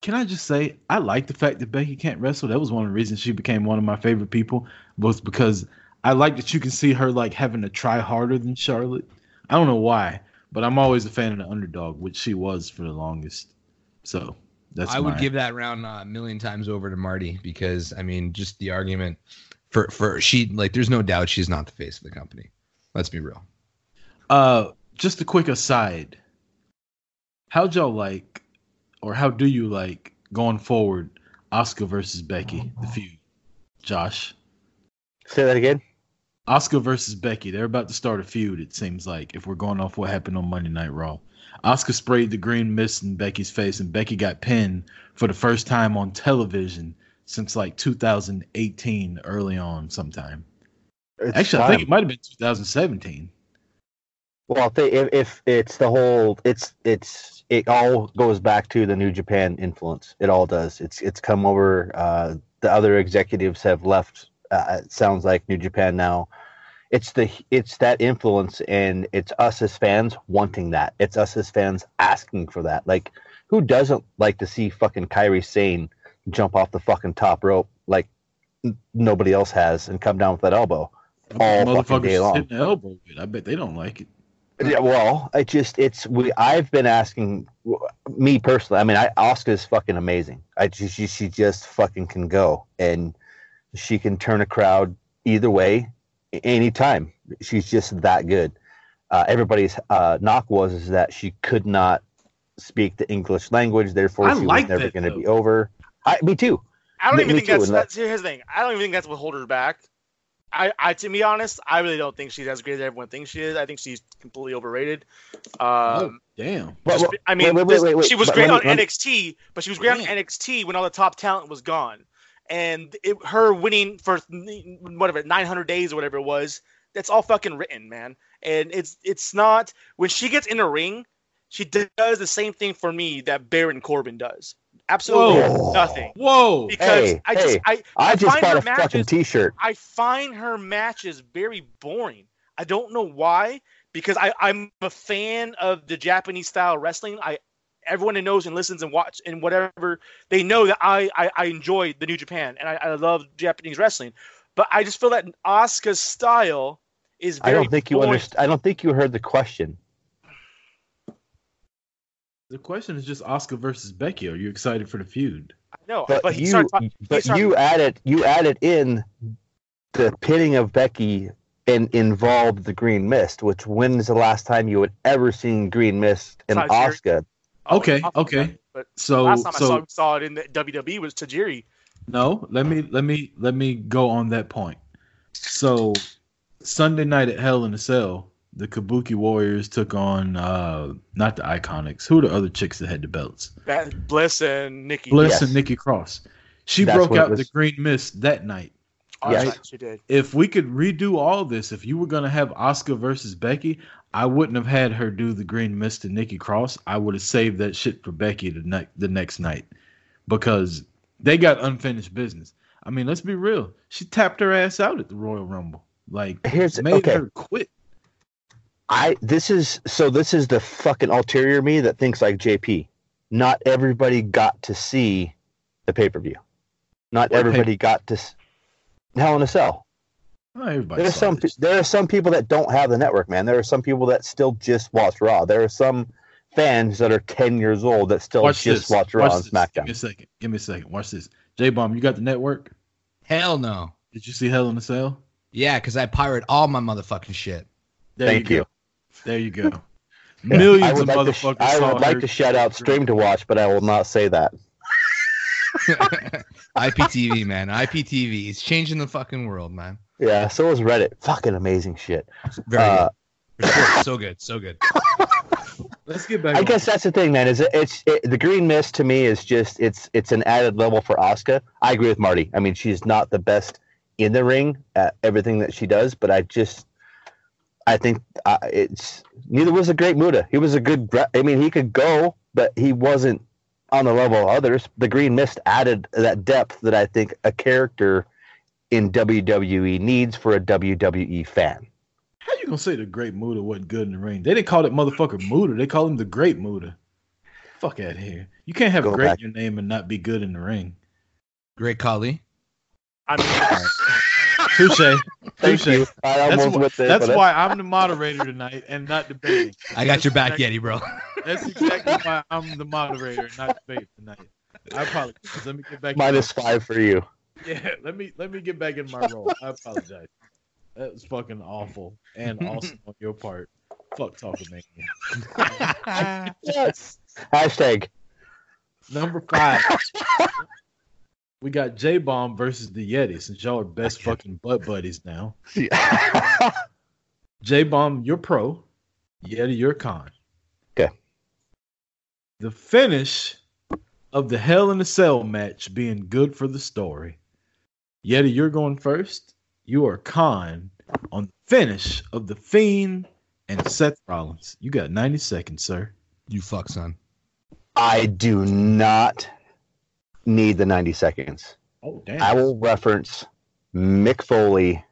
can I just say I like the fact that Becky can't wrestle. That was one of the reasons she became one of my favorite people. Was because I like that you can see her like having to try harder than Charlotte. I don't know why, but I'm always a fan of the underdog, which she was for the longest. So that's I would my- give that round uh, a million times over to Marty because I mean, just the argument for for she like, there's no doubt she's not the face of the company. Let's be real. Uh, just a quick aside. How'd y'all like, or how do you like going forward, Asuka versus Becky, the feud? Josh, Say that again. Asuka versus Becky. They're about to start a feud. It seems like if we're going off what happened on Monday Night Raw. Asuka sprayed the green mist in Becky's face, and Becky got pinned for the first time on television since like 2018, early on, sometime. It's Actually, I think it might have been 2017. Well, if if it's the whole, it's it's it all goes back to the New Japan influence. It all does. It's it's come over. Uh, the other executives have left Uh, it sounds like New Japan now. It's the it's that influence, and it's us as fans wanting that. It's us as fans asking for that. Like, who doesn't like to see fucking Kairi Sane jump off the fucking top rope like n- nobody else has and come down with that elbow? all fucking day long. the elbow. good. I bet they don't like it. Yeah, well, I just it's we. I've been asking me personally. I mean, I Asuka's fucking amazing. I she she, just fucking can go and she can turn a crowd either way, anytime. She's just that good. Uh, everybody's uh, knock was is that she could not speak the English language, therefore I she was never going to be over. I, me too. I don't Me- even me think too, that's, and that- that's here's the thing. I don't even think that's what hold her back. I, I to be honest, I really don't think she's as great as everyone thinks she is. I think she's completely overrated. Oh, Um, damn. Well, just- well, I mean, wait, wait, this- wait, wait, she was but great me- on me- NXT, but she was great on NXT when all the top talent was gone. And it, her winning for whatever 900 days or whatever it was, that's all fucking written, man. And it's it's not when she gets in a ring, she does the same thing for me that Baron Corbin does. Absolutely Whoa. nothing. Whoa. Because Hey, I just hey, I, I just find bought her a fucking T-shirt. I find her matches very boring. I don't know why, because I, I'm a fan of the Japanese style wrestling. I everyone that knows and listens and watch and whatever they know that I I, I enjoy the New Japan and I, I love Japanese wrestling. But I just feel that Asuka's style is I don't think you boring. understand. I don't think you heard the question. The question is just Asuka versus Becky. Are you excited for the feud? No, But, but, he you, started talk- he but started- you added you added in the pitting of Becky and involved the Green Mist. Which when is the last time you had ever seen Green Mist and Besides Jerry- Asuka? Okay, okay. man. But So, last time I so saw, saw it in the WWE was Tajiri. no. Let me let me let me go on that point. So Sunday night at Hell in a Cell, the Kabuki Warriors took on uh not the Iconics. Who are the other chicks that had the belts? That Bliss and Nikki. Bliss Yes. and Nikki Cross. She That's broke out was. the Green Mist that night. Yes. that's right, she did. if we could redo all this, if you were gonna have Asuka versus Becky, I wouldn't have had her do the Green Mist and Nikki Cross. I would have saved that shit for Becky the ne- the next night because they got unfinished business. I mean, let's be real. She tapped her ass out at the Royal Rumble. Like, Here's- made okay. her quit. I this is so this is the fucking ulterior me that thinks like JP. Not everybody got to see the pay per view. Not What everybody got to s- Hell in a Cell. Not everybody. There's some this. there are some people that don't have the network, man. There are some people that still just watch Raw. There are some fans that are ten years old that still Watch just this. watch Raw Watch and this. Give me a second. Give me a second. Watch this. J Bomb, you got the network? Hell no. Did you see Hell in a Cell? Yeah, because I pirate all my motherfucking shit. There Thank you. you. Go. There you go. (laughs) (laughs) Yeah, Millions I would of like to, motherfuckers. sh- I would like to shout out Stream to Watch, but I will not say that. (laughs) IPTV, man. IPTV. It's changing the fucking world, man. Yeah, so is Reddit. Fucking amazing shit. Very Uh, good. Sure. So good. So good. (laughs) Let's get back. I on guess that's the thing, man. Is it, it's it, the green mist to me is just it's it's an added level for Asuka. I agree with Marty. I mean, she's not the best in the ring at everything that she does, but I just I think uh, it's neither was a great Muta. He was a good. I mean, he could go, but he wasn't on the level of others. The green mist added that depth that I think a character in WWE needs for a WWE fan. How you gonna say the Great Muta wasn't good in the ring? They didn't call it motherfucker Muta. They call him the Great Muta. Fuck out of here. You can't have Go great back. in your name and not be good in the ring. Great Khali. I mean, (laughs) Touche. Thank Touche. you. That's, almost wh- there. that's why I'm the moderator tonight and not debating. I got your back, Yeti, bro. (laughs) That's exactly why I'm the moderator and not debating tonight. I apologize. Let me get back. minus five for you. Yeah, let me let me get back in my role. I apologize. That was fucking awful and awesome on your part. Fuck talking man. Yes. Hashtag. Number five. we got J Bomb versus the Yeti since y'all are best fucking butt buddies now. (laughs) J Bomb, you're pro. Yeti, you're con. Okay. The finish of the Hell in a Cell match being good for the story. Yeti, you're going first. You are con on the finish of the Fiend and Seth Rollins. You got 90 seconds, sir. You fuck, son. I do not need the 90 seconds. Oh damn. I will reference Mick Foley,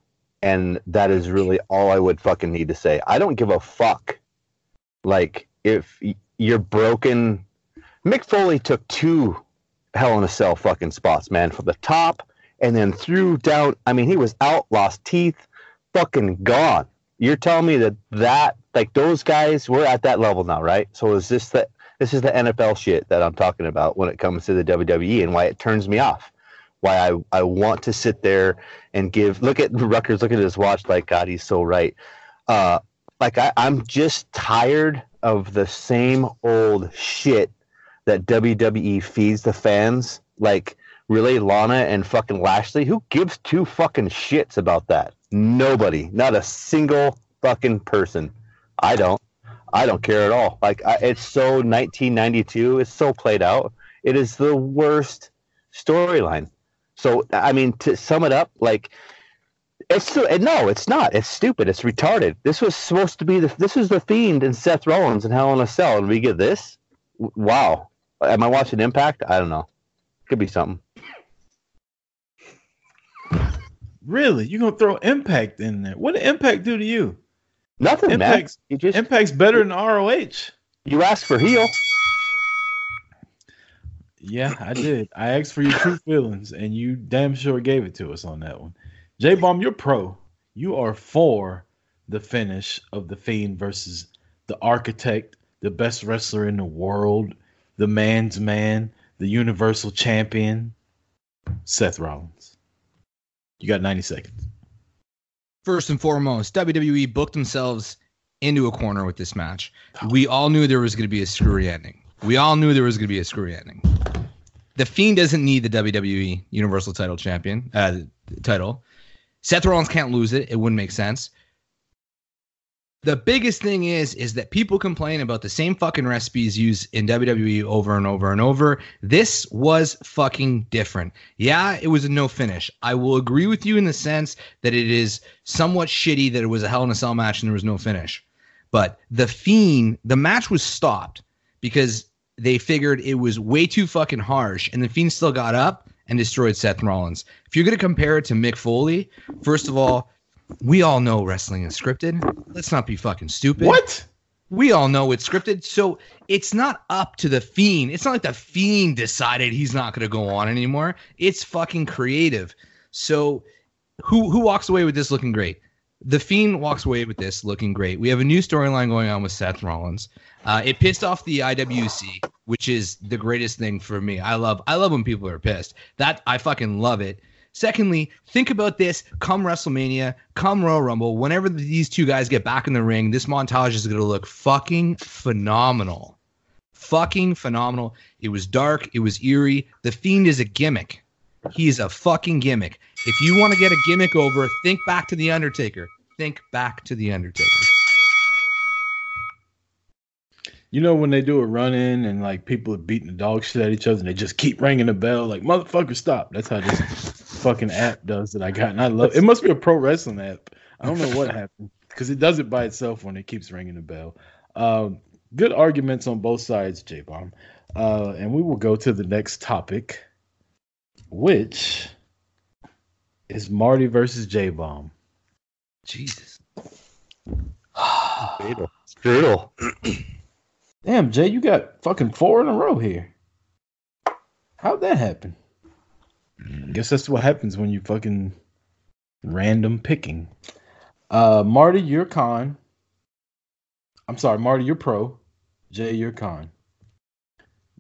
and that is really all I would fucking need to say. I don't give a fuck. Like if y- you're broken, Mick Foley took two Hell in a Cell fucking spots, man, from the top and then threw down. I mean, he was out, lost teeth, fucking gone. You're telling me that that like those guys we're at that level now, right? So is this the this is the NFL shit that I'm talking about when it comes to the WWE and why it turns me off. Why I, I want to sit there and give look at Rutgers, look at his watch, like God, he's so right. Uh like I, I'm just tired of the same old shit that WWE feeds the fans. Like really Lana and fucking Lashley. Who gives two fucking shits about that? Nobody. Not a single fucking person. I don't. I don't care at all. Like I, it's so 1992. It's so played out. It is the worst storyline. So I mean, to sum it up, like it's no, it's not. It's stupid. It's retarded. This was supposed to be the. This is the Fiend and Seth Rollins and Hell in a Cell, and we get this. Wow. Am I watching Impact? I don't know. Could be something. Really? You gonna throw Impact in there? What did Impact do to you? Nothing, Impact's- man. You just Impact's better than ROH. you asked for heel. Yeah, I did. I asked for your true feelings, and you damn sure gave it to us on that one. J Bomb, you're pro. You are for the finish of the Fiend versus the Architect, the best wrestler in the world, the man's man, the Universal Champion, Seth Rollins. You got 90 seconds. First and foremost, WWE booked themselves into a corner with this match. We all knew there was going to be a screwy ending. We all knew there was going to be a screwy ending. The Fiend doesn't need the WWE Universal Title Champion uh, title. Seth Rollins can't lose it. It wouldn't make sense. The biggest thing is is that people complain about the same fucking recipes used in WWE over and over and over. This was fucking different. Yeah, it was a no finish. I will agree with you in the sense that it is somewhat shitty that it was a Hell in a Cell match and there was no finish. But the Fiend, the match was stopped because they figured it was way too fucking harsh, and the Fiend still got up and destroyed Seth Rollins. If you're gonna compare it to Mick Foley, first of all, we all know wrestling is scripted. Let's not be fucking stupid. What? We all know it's scripted, so it's not up to the Fiend. It's not like the Fiend decided he's not going to go on anymore. It's fucking creative. So, who who walks away with this looking great? The Fiend walks away with this looking great. We have a new storyline going on with Seth Rollins. Uh, it pissed off the IWC, which is the greatest thing for me. I love I love when people are pissed. That I fucking love it. Secondly, think about this come WrestleMania, come Royal Rumble, whenever these two guys get back in the ring, this montage is going to look fucking phenomenal. Fucking phenomenal. It was dark, it was eerie. The Fiend is a gimmick. He is a fucking gimmick. If you want to get a gimmick over, think back to The Undertaker. Think back to The Undertaker. You know when they do a run in and like people are beating the dog shit at each other and they just keep ringing the bell like motherfucker stop. That's how this (laughs) fucking app does that I got and I love it. Must be a pro wrestling app. I don't know what (laughs) happened because it does it by itself when it keeps ringing the bell. Um, good arguments on both sides, J Bomb. Uh, and we will go to the next topic, which is Marty versus J Bomb. Jesus. Brutal. It's brutal. (clears throat) Damn, Jay, you got fucking four in a row here. How'd that happen? I guess that's what happens when you fucking random picking. Uh Marty, you're con. I'm sorry, Marty, you're pro. Jay, you're con.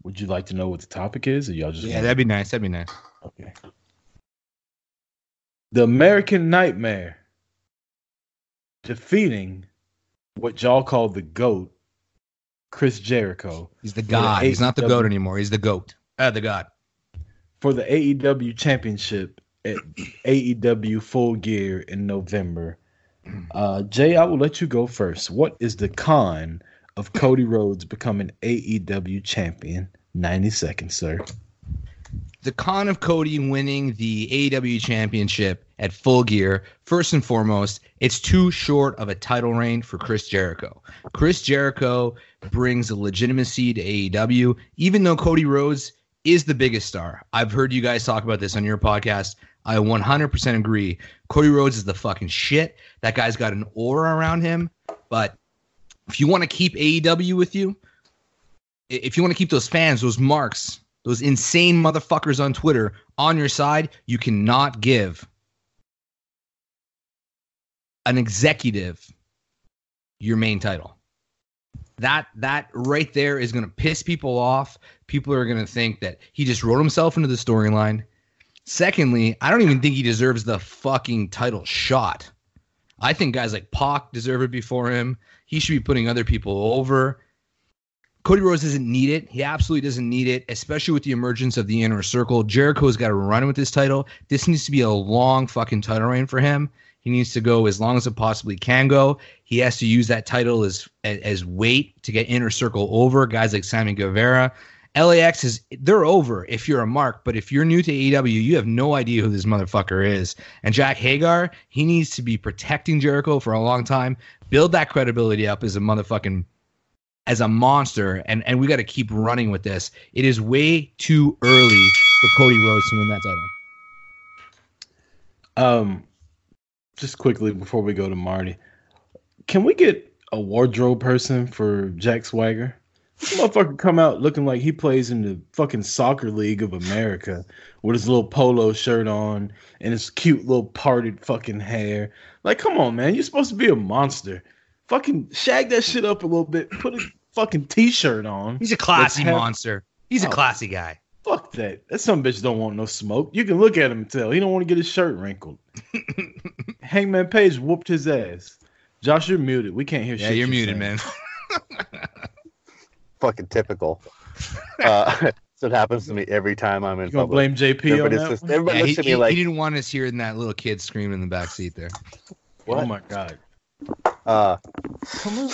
Would you like to know what the topic is, or y'all just Yeah, wanna- that'd be nice. That'd be nice. okay? The American Nightmare defeating what y'all call the GOAT, Chris Jericho. He's the For the god. He's not the goat anymore. He's the goat. Uh, the god. for the AEW championship at AEW Full Gear in November. Uh, Jay, I will let you go first. What is the con of Cody Rhodes becoming AEW champion? 90 seconds, sir. The con of Cody winning the AEW championship at full gear, first and foremost, it's too short of a title reign for Chris Jericho. Chris Jericho brings a legitimacy to AEW, even though Cody Rhodes is the biggest star. I've heard you guys talk about this on your podcast. I 100% agree. Cody Rhodes is the fucking shit. That guy's got an aura around him. But if you want to keep AEW with you, if you want to keep those fans, those marks, those insane motherfuckers on Twitter on your side, you cannot give an executive your main title. That that right there is going to piss people off. People are going to think that he just wrote himself into the storyline. Secondly, I don't even think he deserves the fucking title shot. I think guys like Pac deserve it before him. He should be putting other people over. Cody Rhodes doesn't need it. He absolutely doesn't need it, especially with the emergence of the inner circle. Jericho's got to run with this title. This needs to be a long fucking title reign for him. He needs to go as long as it possibly can go. He has to use that title as as weight to get inner circle over guys like Sammy Guevara. LAX is they're over if you're a mark, but if you're new to AEW, you have no idea who this motherfucker is. And Jake Hager, he needs to be protecting Jericho for a long time, build that credibility up as a motherfucking as a monster, and and we got to keep running with this. It is way too early for Cody Rhodes to win that title. Um, just quickly before we go to Marty, can we get a wardrobe person for Jack Swagger? This motherfucker come out looking like he plays in the fucking soccer league of America with his little polo shirt on and his cute little parted fucking hair. Like, come on, man, you're supposed to be a monster. Fucking shag that shit up a little bit. Put a fucking t-shirt on. He's a classy have- monster. He's a Oh. classy guy. Fuck that. That some bitch don't want no smoke. You can look at him and tell he don't want to get his shirt wrinkled. (laughs) Hangman Page whooped his ass. Josh, you're muted. We can't hear Yeah, shit. Yeah, you're muted, man. (laughs) Fucking typical. (laughs) Uh, that's what happens to me every time I'm in You gonna public. blame JP on Everybody's that? just- everybody Yeah, he, at me he- like, he didn't want us hearing that little kid screaming in the back seat there. What? Oh my god. Uh, Come on.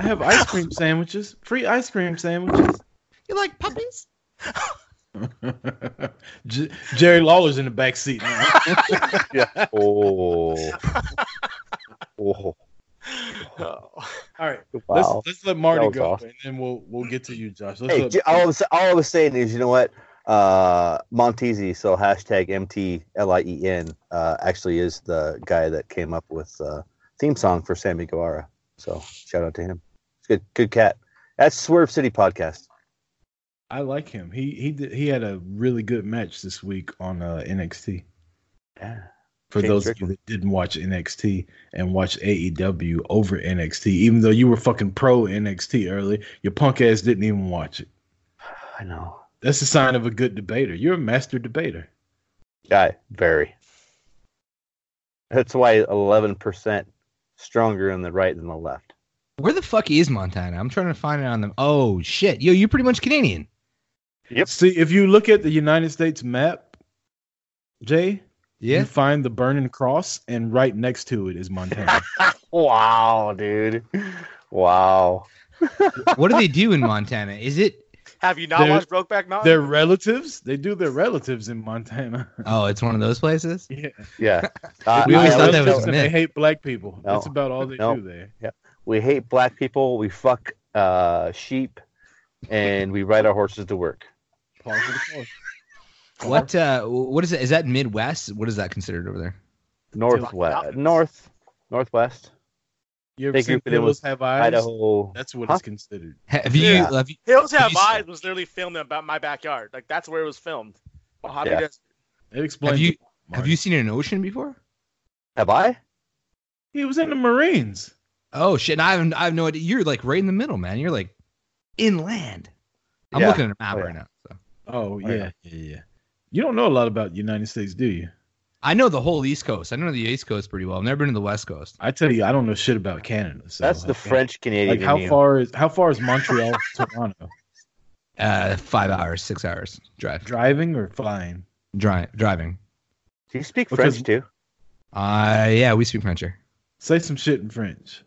I have ice cream sandwiches. Free ice cream sandwiches. You like puppies? (laughs) J- Jerry Lawler's in the back seat now. (laughs) yeah. Oh. oh. Oh. All right. Wow. Let's let's let Marty go awesome. and then we'll we'll get to you, Josh. Let's Hey, let- all I, was, all I was saying is, you know what? Uh, Montezi, so hashtag MTLIEN, uh, actually is the guy that came up with uh, theme song for Sammy Guevara. So shout out to him. It's good, good cat. That's Swerve City podcast. I like him. He he did, he had a really good match this week on uh, NXT. Yeah. For James those of you that didn't watch NXT and watch AEW over NXT, even though you were fucking pro NXT early, your punk ass didn't even watch it. (sighs) I know. That's a sign of a good debater. You're a master debater. Guy, very. That's why 11% stronger on the right than the left. Where the fuck is Montana? I'm trying to find it on them. Oh shit, yo, you're pretty much Canadian. Yep. See, if you look at the United States map, Jay, Yeah. you find the burning cross, and right next to it is Montana. (laughs) Wow, dude. Wow. what do they do in Montana? Is it? Have you not They're- watched Brokeback Mountain? Their relatives, they do their relatives in Montana. (laughs) Oh, it's one of those places. yeah. Yeah. (laughs) Uh, We always I thought that was and myth. they hate black people. No. That's about all they No. do there. we hate black people. We fuck uh, sheep, and we ride our horses to work. Pause the pause. What? Uh, what is it? Is that Midwest? What is that considered over there? Northwest, Mountains. north, northwest, You ever They seen it in Hills with Have Eyes? Idaho. That's what Huh? it's considered. (laughs) Have you? Yeah. Have you? Hills Have you- Eyes was literally filmed in about my backyard. Like that's where it was filmed. Mojave Yeah. Desert. It explains. Have you? it, Have you seen an ocean before? Have I? He was in the Marines. Oh shit! I have, I have no idea. You're like right in the middle, man. You're like inland. I'm Yeah. looking at a map Oh, yeah. right now. So. Oh yeah. yeah, yeah, yeah. You don't know a lot about United States, do you? I know the whole East Coast. I know the East Coast pretty well. I've never been to the West Coast. I tell you, I don't know shit about Canada. So That's the like, French Canadian. Like how you. far is how far is Montreal to (laughs) Toronto? Uh, five hours, six hours drive. Driving or flying? Dri- driving. Do you speak Because- French too? Uh, yeah, we speak French here. Say some shit in French.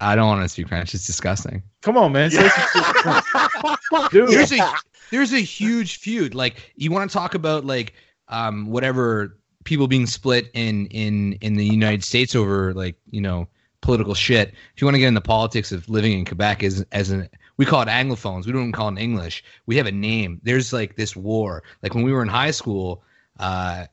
I don't want to speak French. It's disgusting. Come on, man. Say some shit in French. (laughs) Dude, There's a there's a huge feud. Like you want to talk about like um whatever people being split in in in the United States over like you know political shit. If you want to get into the politics of living in Quebec as as an we call it anglophones. We don't even call it English. We have a name. There's like this war. Like when we were in high school, uh,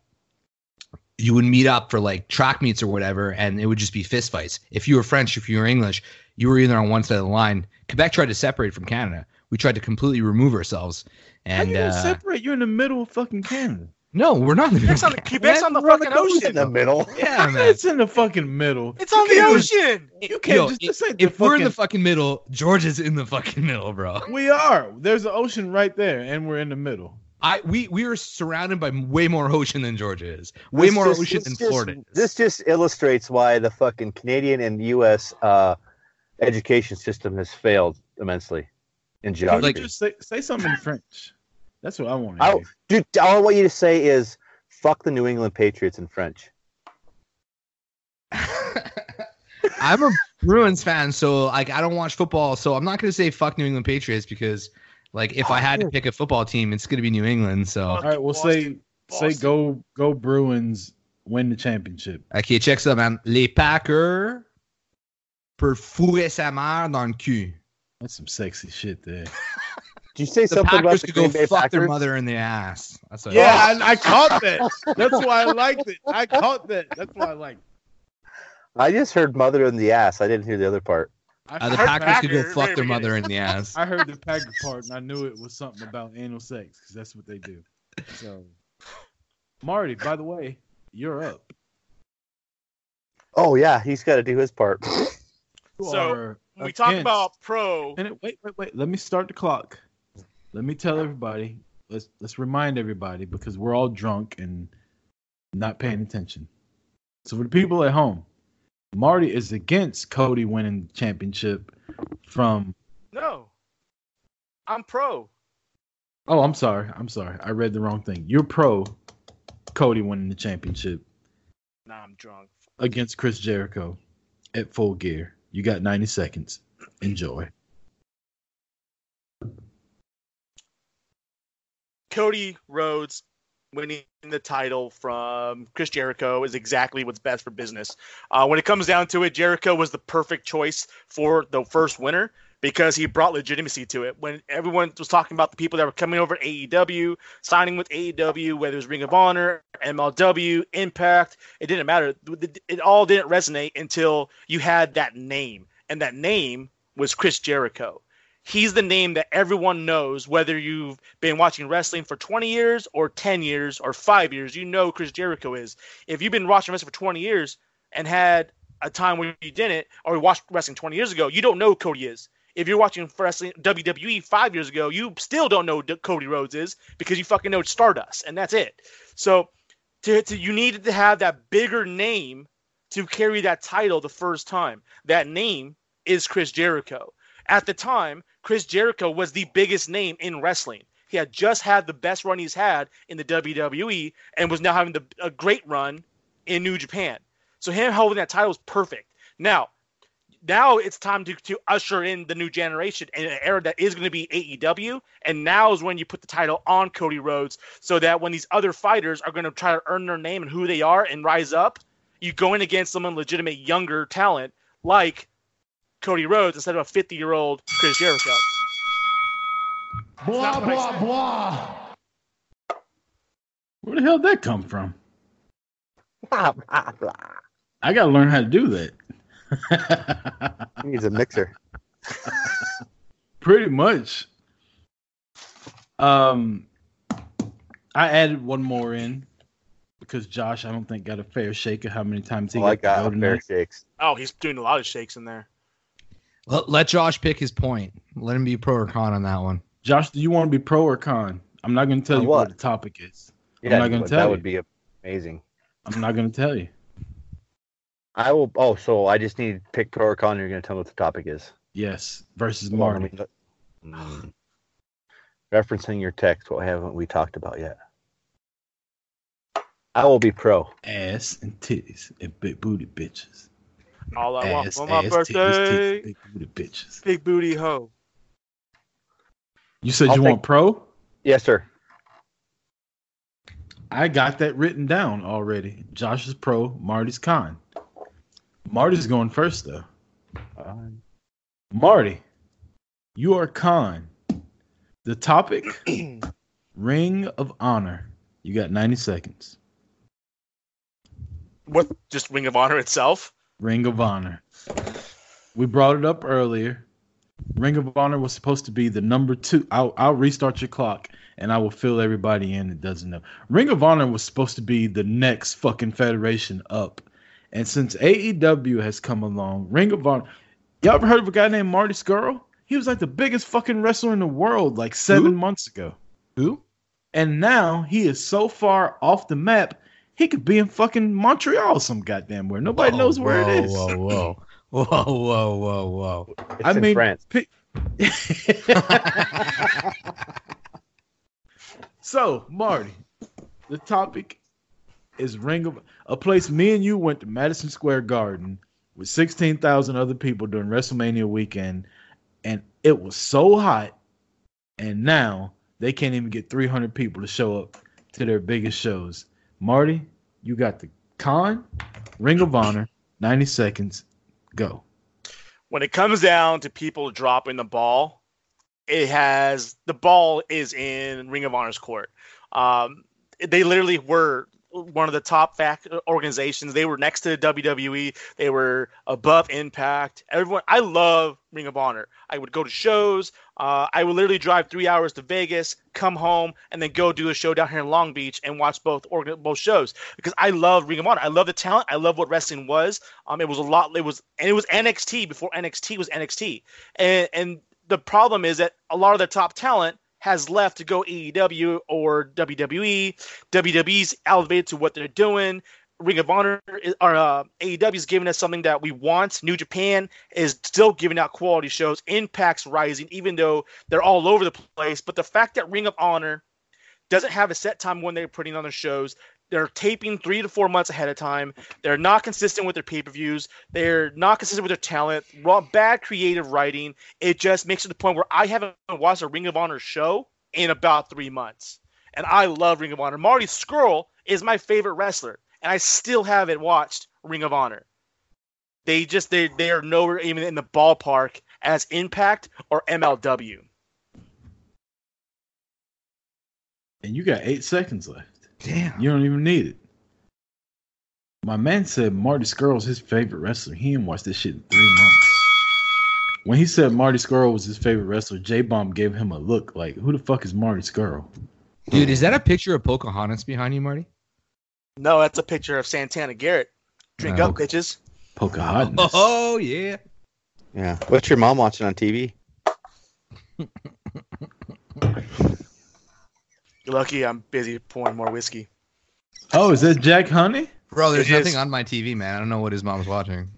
you would meet up for like track meets or whatever, and it would just be fist fights. If you were French, if you were English, you were either on one side of the line. Quebec tried to separate from Canada. We tried to completely remove ourselves. How And you gonna uh, separate? You're in the middle of fucking Canada. No, we're not in the middle. Quebec's on the, Quebec's on the We're on the fucking ocean. in the middle. (laughs) Yeah, (laughs) man. It's in the fucking middle. It's on the You just- ocean. You can't Yo, just, if, this if the we're in the fucking- fucking middle, Georgia's in the fucking middle, bro. We are. There's an ocean right there, and we're in the middle. I we we are surrounded by way more ocean than Georgia is. Way This more just- ocean than just- Florida is. This just illustrates why the fucking Canadian and U.S. Uh, education system has failed immensely in Can you geography. just say, say something in French. That's what I want to I, dude, all I want you to say is "fuck the New England Patriots" in French. (laughs) I'm a Bruins fan, so like I don't watch football, so I'm not gonna say fuck New England Patriots because like if I had to pick a football team, it's gonna be New England. So All right, we'll Boston, say say go go Bruins win the championship. ok, check ça, man. Les Packers pour fourrer sa mère dans le cul. That's some sexy shit there. (laughs) Did you say The something about Packers the could Green go Bay fuck their mother in the ass. That's what Yeah, I, I caught that. That's why I liked it. I caught that. That's why I liked. It. I just heard "mother in the ass." I didn't hear the other part. Uh, the heard Packers could go fuck their mother in the ass. I heard the Packer part, and I knew it was something about anal sex because that's what they do. So, Marty, by the way, you're up. Oh yeah, he's got to do his part. So, we talk about pro, And it, wait, wait, wait. Let me start the clock. Let me tell everybody. Let's let's remind everybody because we're all drunk and not paying attention. So for the people at home, Marty is against Cody winning the championship from. no, I'm pro. Oh, I'm sorry. I'm sorry. I read the wrong thing. You're pro Cody winning the championship Nah, I'm drunk. against Chris Jericho at full gear. You got 90 seconds. Enjoy. Cody Rhodes winning the title from Chris Jericho is exactly what's best for business. Uh, when it comes down to it, Jericho was the perfect choice for the first winner because he brought legitimacy to it. When everyone was talking about the people that were coming over AEW, signing with AEW, whether it was Ring of Honor, MLW, Impact, it didn't matter. It all didn't resonate until you had that name, and that name was Chris Jericho he's the name that everyone knows whether you've been watching wrestling for 20 years or 10 years or 5 years. You know Chris Jericho is. If you've been watching wrestling for 20 years and had a time where you didn't or watched wrestling 20 years ago you don't know Cody is. If you're watching wrestling WWE 5 years ago you still don't know Cody Rhodes is because you fucking know Stardust and that's it. So to, to you needed to have that bigger name to carry that title the first time. That name is Chris Jericho. At the time, Chris Jericho was the biggest name in wrestling. He had just had the best run he's had in the WWE and was now having the, a great run in New Japan. So him holding that title is perfect. Now, now it's time to, to usher in the new generation and an era that is going to be AEW. And now is when you put the title on Cody Rhodes so that when these other fighters are going to try to earn their name and who they are and rise up, you go in against someone legitimate younger talent like Cody Rhodes instead of a 50 year old Chris Jericho. Blah, not what I blah, blah. Where the hell did that come from? Blah, blah, blah. I got to learn how to do that. (laughs) He needs a mixer. (laughs) Pretty much. Um, I added one more in because Josh, I don't think got a fair shake of how many times he Oh, got, to got go fair tonight. shakes. Oh, he's doing a lot of shakes in there. Let, let Josh pick his point. Let him be pro or con on that one. Josh, do you want to be pro or con? I'm not going to tell On you what? what the topic is. I'm Yeah, not gonna but tell that you. would be amazing. I'm not going to tell you. I will. Oh, so I just need to pick pro or con. You're going to tell me what the topic is. Yes, versus Hold Marty. me. Mm. Referencing your text, what haven't we talked about yet? I will be pro. Ass and titties and big booty bitches. All I want for my ass, birthday, titties, big booty bitches. big booty hoe. You said I'll you take- want pro? Yes, sir. I got that written down already. Josh is pro, Marty's con. Marty's going first though. Marty, you are con. The topic (clears throat) Ring of Honor. You got 90 seconds. What? Just Ring of Honor itself? Ring of Honor. We brought it up earlier. Ring of Honor was supposed to be the number two. I'll, I'll restart your clock and I will fill everybody in that doesn't know. Ring of Honor was supposed to be the next fucking federation up. And since AEW has come along, Ring of Honor. Y'all ever heard of a guy named Marty Scurll? He was like the biggest fucking wrestler in the world like seven Who? months ago. Who? And now he is so far off the map, he could be in fucking Montreal some goddamn where. Nobody Whoa, knows where whoa, it is. Whoa, whoa, (laughs) whoa, whoa, whoa, whoa. It's I in mean, France. pi- (laughs) so, Marty, the topic is Ring of a place me and you went to Madison Square Garden with 16,000 other people during WrestleMania weekend, and it was so hot, and now they can't even get 300 people to show up to their biggest shows. Marty, you got the con, Ring of Honor, 90 seconds, go. when it comes down to people dropping the ball, it has the ball is in Ring of Honor's court. Um, they literally were one of the top organizations. They were next to WWE. They were above Impact. Everyone, I love Ring of Honor. I would go to shows. Uh, I would literally drive three hours to Vegas, come home, and then go do a show down here in Long Beach and watch both both shows because I love Ring of Honor. I love the talent. I love what wrestling was. Um, it was a lot. It was and it was NXT before NXT was NXT. And and the problem is that a lot of the top talent has left to go AEW or WWE. WWE's elevated to what they're doing. Ring of Honor or uh, AEW is giving us something that we want. New Japan is still giving out quality shows. Impact's rising, even though they're all over the place. But the fact that Ring of Honor doesn't have a set time when they're putting on their shows, they're taping three to four months ahead of time. They're not consistent with their pay per views. They're not consistent with their talent. Raw, bad creative writing. It just makes it the point where I haven't watched a Ring of Honor show in about three months. And I love Ring of Honor. Marty Scurll is my favorite wrestler, and I still haven't watched Ring of Honor. They just they they are nowhere even in the ballpark as Impact or MLW. And you got eight seconds left. Damn. You don't even need it. My man said Marty Scurll's his favorite wrestler. He ain't watched this shit in three months. When he said Marty Scurll was his favorite wrestler, J Bomb gave him a look like, who the fuck is Marty Scurll? Dude, is that a picture of Pocahontas behind you, Marty? No, that's a picture of Santana Garrett. Drink Oh, up, bitches. Pocahontas. Oh, oh, yeah. Yeah. What's your mom watching on TV? You're lucky I'm busy pouring more whiskey. Oh, is that Jack Honey? Bro, there's It nothing is. on my TV, man. I don't know what his mom's watching.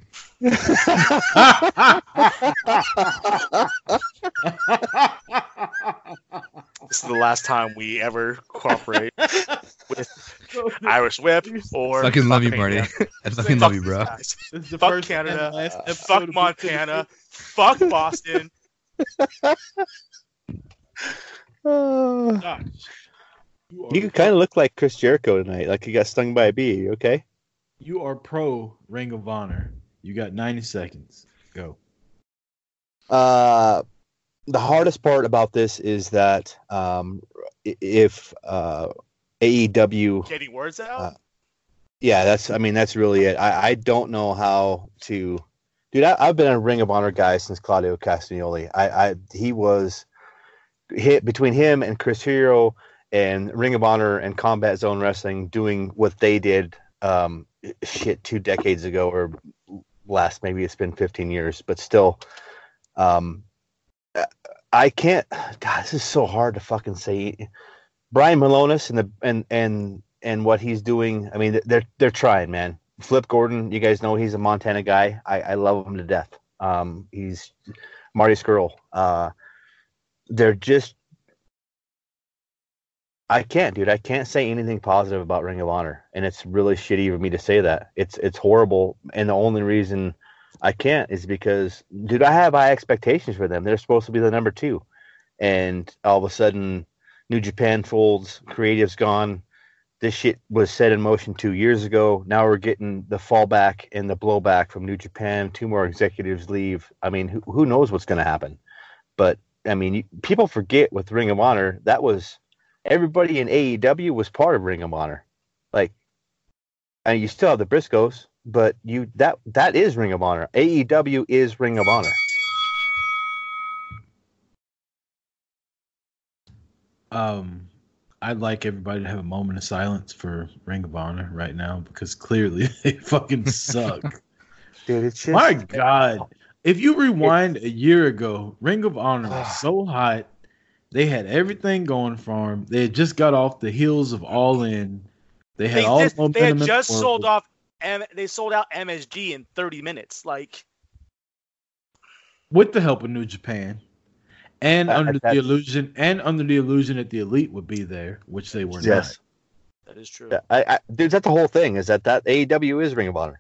(laughs) (laughs) This is the last time we ever cooperate (laughs) with Irish Whip or fucking love you, Marty. (laughs) I fucking love you, bro. Fuck. This is the Fuck first Canada. last episode Fuck Montana. Fuck Boston. (laughs) Josh, you You kind of look like Chris Jericho tonight, like you got stung by a bee. Okay? you are pro Ring of Honor. You got 90 seconds. Go. Uh, the hardest part about this is that um, if uh, AEW, Getting words out. Uh, yeah, that's I mean that's really it. I, I don't know how to, dude. I, I've been a Ring of Honor guy since Claudio Castagnoli. I, I he was hit between him and Chris Hero and Ring of Honor and Combat Zone Wrestling doing what they did um, shit two decades ago or last maybe it's been 15 years, but still, um, I can't. God, this is so hard to fucking say. Brian Milonas and the and and and what he's doing. I mean, they're they're trying, man. Flip Gordon, you guys know he's a Montana guy. I, I love him to death. Um, he's Marty Scurll. Uh, they're just. I can't, dude. I can't say anything positive about Ring of Honor, and it's really shitty of me to say that. It's it's horrible, and the only reason I can't is because, dude, I have high expectations for them. They're supposed to be the number two, and all of a sudden, New Japan folds, creative's gone. This shit was set in motion two years ago. Now we're getting the fallback and the blowback from New Japan. Two more executives leave. I mean, who, who knows what's going to happen? But I mean, you, people forget with Ring of Honor that was everybody in AEW was part of Ring of Honor. Like, and you still have the Briscoes, but you that that is Ring of Honor. AEW is Ring of Honor. Um, I'd like everybody to have a moment of silence for Ring of Honor right now because clearly (laughs) they fucking suck. (laughs) Dude, it's just My God. If you rewind a year ago, Ring of Honor was so hot. They had everything going for them. They had just got off the heels of All In. They had They, all just, the they had momentum the just sold off. M- they sold out MSG in 30 minutes. Like with the help of New Japan, and Uh, under the illusion, and under the illusion that the elite would be there, which they were yes. that is true. Yeah, I, I, dude, that's the whole thing. Is that that AEW is Ring of Honor?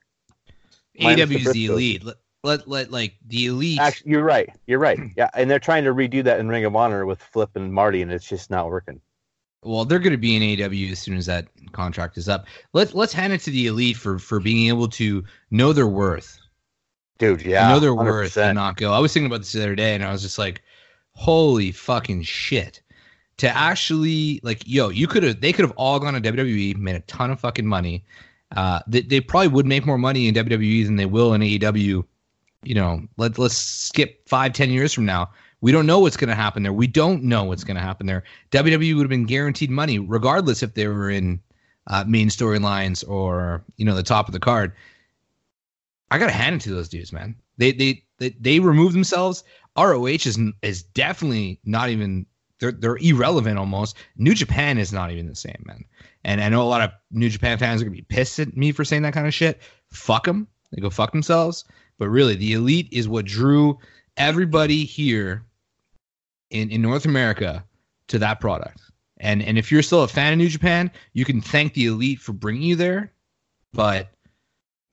Minus the AEW is the elite. Let, let let like the elite. Actually, you're right. You're right. Yeah, and they're trying to redo that in Ring of Honor with Flip and Marty, and it's just not working. Well, they're going to be in AEW as soon as that contract is up. Let's let's hand it to the elite for for being able to know their worth. Dude, yeah, know their worth 100%. and not go. I was thinking about this the other day, and I was just like, "Holy fucking shit!" To actually like, yo, you could have, they could have all gone to WWE, made a ton of fucking money. Uh, they, they probably would make more money in WWE than they will in AEW. You know, let let's skip five, ten years from now. We don't know what's going to happen there. We don't know what's going to happen there. WWE would have been guaranteed money, regardless if they were in uh, main storylines or you know the top of the card. I gotta hand it to those dudes, man. They they they, they remove themselves. ROH is is definitely not even they're they're irrelevant almost. New Japan is not even the same, man. And I know a lot of New Japan fans are gonna be pissed at me for saying that kind of shit. Fuck them. They go fuck themselves. But really, the elite is what drew everybody here in in North America to that product. And and if you're still a fan of New Japan, you can thank the elite for bringing you there. But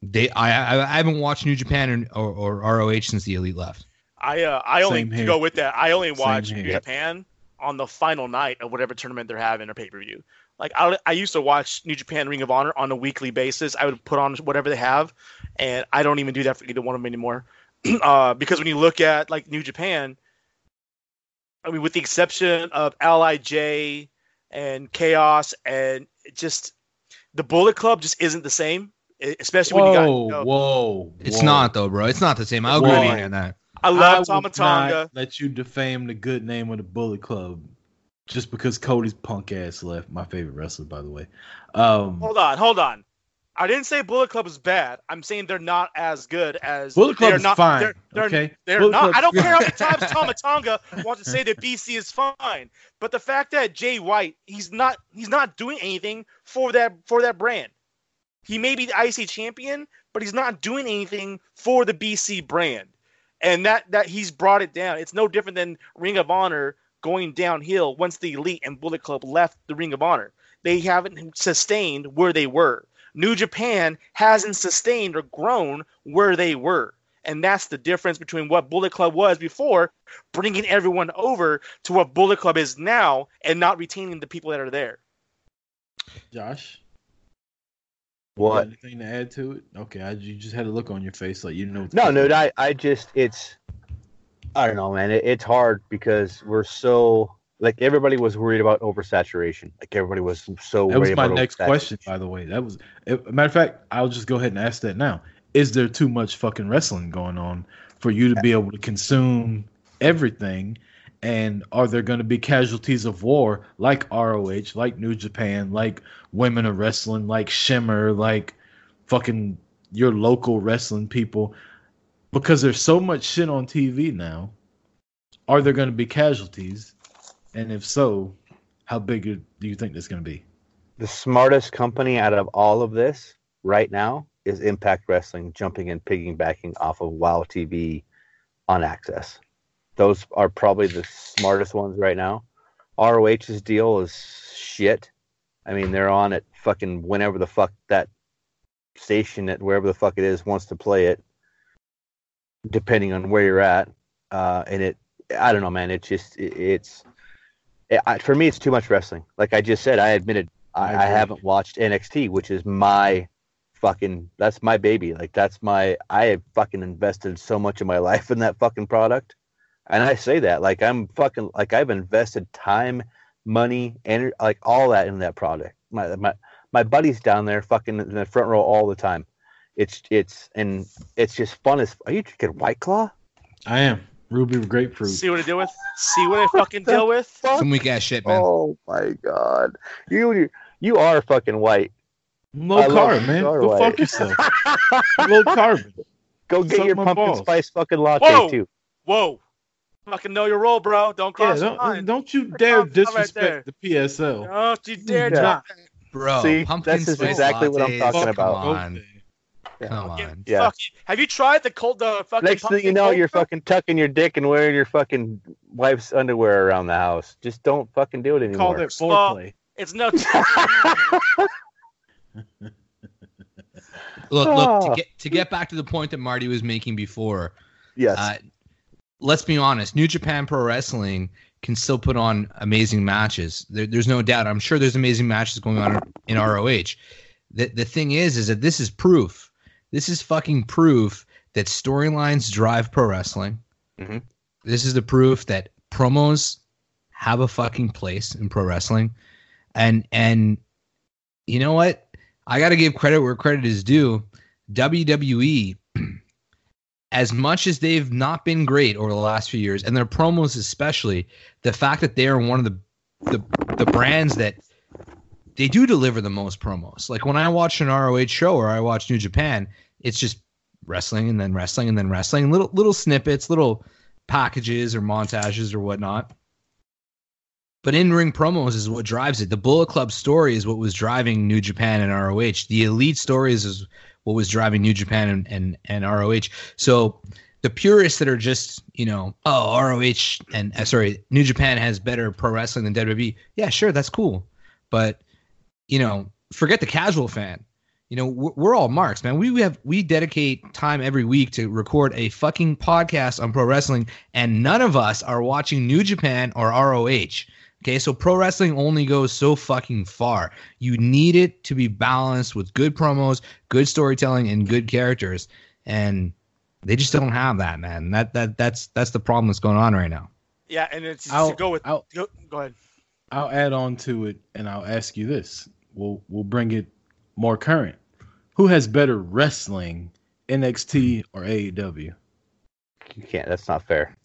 they, I, I, I haven't watched New Japan or, or, or ROH since the elite left. I uh, I only to go with that. I only watch. New Japan on the final night of whatever tournament they're having or pay per view. Like I, I used to watch New Japan Ring of Honor on a weekly basis. I would put on whatever they have, and I don't even do that for either one of them anymore. (clears throat) uh, because when you look at like New Japan, I mean, with the exception of Lij and Chaos, and just the Bullet Club just isn't the same. Especially when you got. Whoa, you know, whoa! It's whoa. not though, bro. It's not the same. I'll agree Whoa. with you on that. I I love would Tama not Tonga. let you defame the good name of the Bullet Club just because Cody's punk ass left. My favorite wrestler, by the way. Um, Hold on, hold on. I didn't say Bullet Club is bad. I'm saying they're not as good as Bullet Club they're is not, fine. They're, they're, okay, they're Bullet not. I don't care how many (laughs) times Tama Tonga wants to say that BC is fine, but the fact that Jay White, he's not, he's not doing anything for that for that brand. He may be the IC champion, but he's not doing anything for the BC brand, and that that he's brought it down. It's no different than Ring of Honor going downhill once the Elite and Bullet Club left the Ring of Honor. They haven't sustained where they were. New Japan hasn't sustained or grown where they were. And that's the difference between what Bullet Club was before, bringing everyone over to what Bullet Club is now and not retaining the people that are there. Josh, What? anything to add to it? Okay, I, you just had a look on your face like you know. what No, no, I, I just, it's, I don't know, man. It, it's hard because we're so, like, everybody was worried about oversaturation. Like, everybody was so That was my next question, by the way. That was, a matter of fact, I'll just go ahead and ask that now. Is there too much fucking wrestling going on for you to be able to consume everything? And are there going to be casualties of war like ROH, like New Japan, like Women of Wrestling, like Shimmer, like fucking your local wrestling people? Because there's so much shit on TV now. Are there going to be casualties? And if so, how big do you think that's going to be? The smartest company out of all of this right now is Impact Wrestling jumping and piggybacking off of WoW TV on AXS. Those are probably the smartest ones right now. ROH's deal is shit. I mean, they're on it fucking whenever the fuck that station at wherever the fuck it is wants to play it, depending on where you're at. Uh, and it, I don't know, man. It just, it, it's, it, I, for me, it's too much wrestling. Like I just said, I admitted I I, I haven't watched NXT, which is my fucking that's my baby. Like that's my I have fucking invested so much of my (laughs) life in that fucking product. And I say that like I'm fucking like I've invested time, money, and like all that in that product. My my my buddies down there, fucking in the front row all the time. It's it's and it's just fun as. Are you drinking White Claw? I am ruby grapefruit. See what I deal with? See what I fucking deal with? Fuck. Some weak ass shit, man. Oh my god, you you are fucking white. Low I carb, man. Star Go White. fuck yourself. Low carb. Go get Suck your pumpkin balls. spice fucking latte Whoa. too. Whoa. Fucking know your role, bro. Don't cross the don't, line. don't you dare the line right disrespect the PSL. Don't you dare Yeah. drop that. Bro, See, pumpkin that's just spice exactly what I'm lattes, talking come about. On. Yeah. Come Yeah, on. Yeah. Fuck you. Have you tried the cold the fucking Next thing you know, you're brew? fucking tucking your dick and wearing your fucking wife's underwear around the house. Just don't fucking do it anymore. Call it Well, foreplay. It's no (laughs) Look, look. To Ah. get to get back to the point that Marty was making before, yes. uh, let's be honest. New Japan Pro Wrestling can still put on amazing matches. There, there's no doubt. I'm sure there's amazing matches going on in ROH. The the thing is, is that this is proof. This is fucking proof that storylines drive pro wrestling. Mhm. This is the proof that promos have a fucking place in pro wrestling, and and you know what? I got to give credit where credit is due. WWE, (clears throat) as much as they've not been great over the last few years, and their promos especially, the fact that they are one of the the, the brands that they do deliver the most promos. Like when I watch an ROH show or I watch New Japan, it's just wrestling and then wrestling and then wrestling, little little snippets, little packages or montages or whatnot. But in ring promos is what drives it. The Bullet Club story is what was driving New Japan and ROH. The Elite stories is what was driving New Japan and, and, and ROH. So the purists that are just, you know, oh, ROH and uh, sorry, New Japan has better pro wrestling than WWE. Yeah, sure, that's cool. But, you know, forget the casual fan. You know, we're, we're all marks, man. We have we dedicate time every week to record a fucking podcast on pro wrestling, and none of us are watching New Japan or ROH. Okay, so pro wrestling only goes so fucking far. You need it to be balanced with good promos, good storytelling, and good characters, and they just don't have that, man. That that that's that's the problem that's going on right now. Yeah, and it's I'll, to go with I'll, go, go ahead. I'll add on to it and I'll ask you this. We'll we'll bring it more current. Who has better wrestling, NXT or AEW? you can't. That's not fair.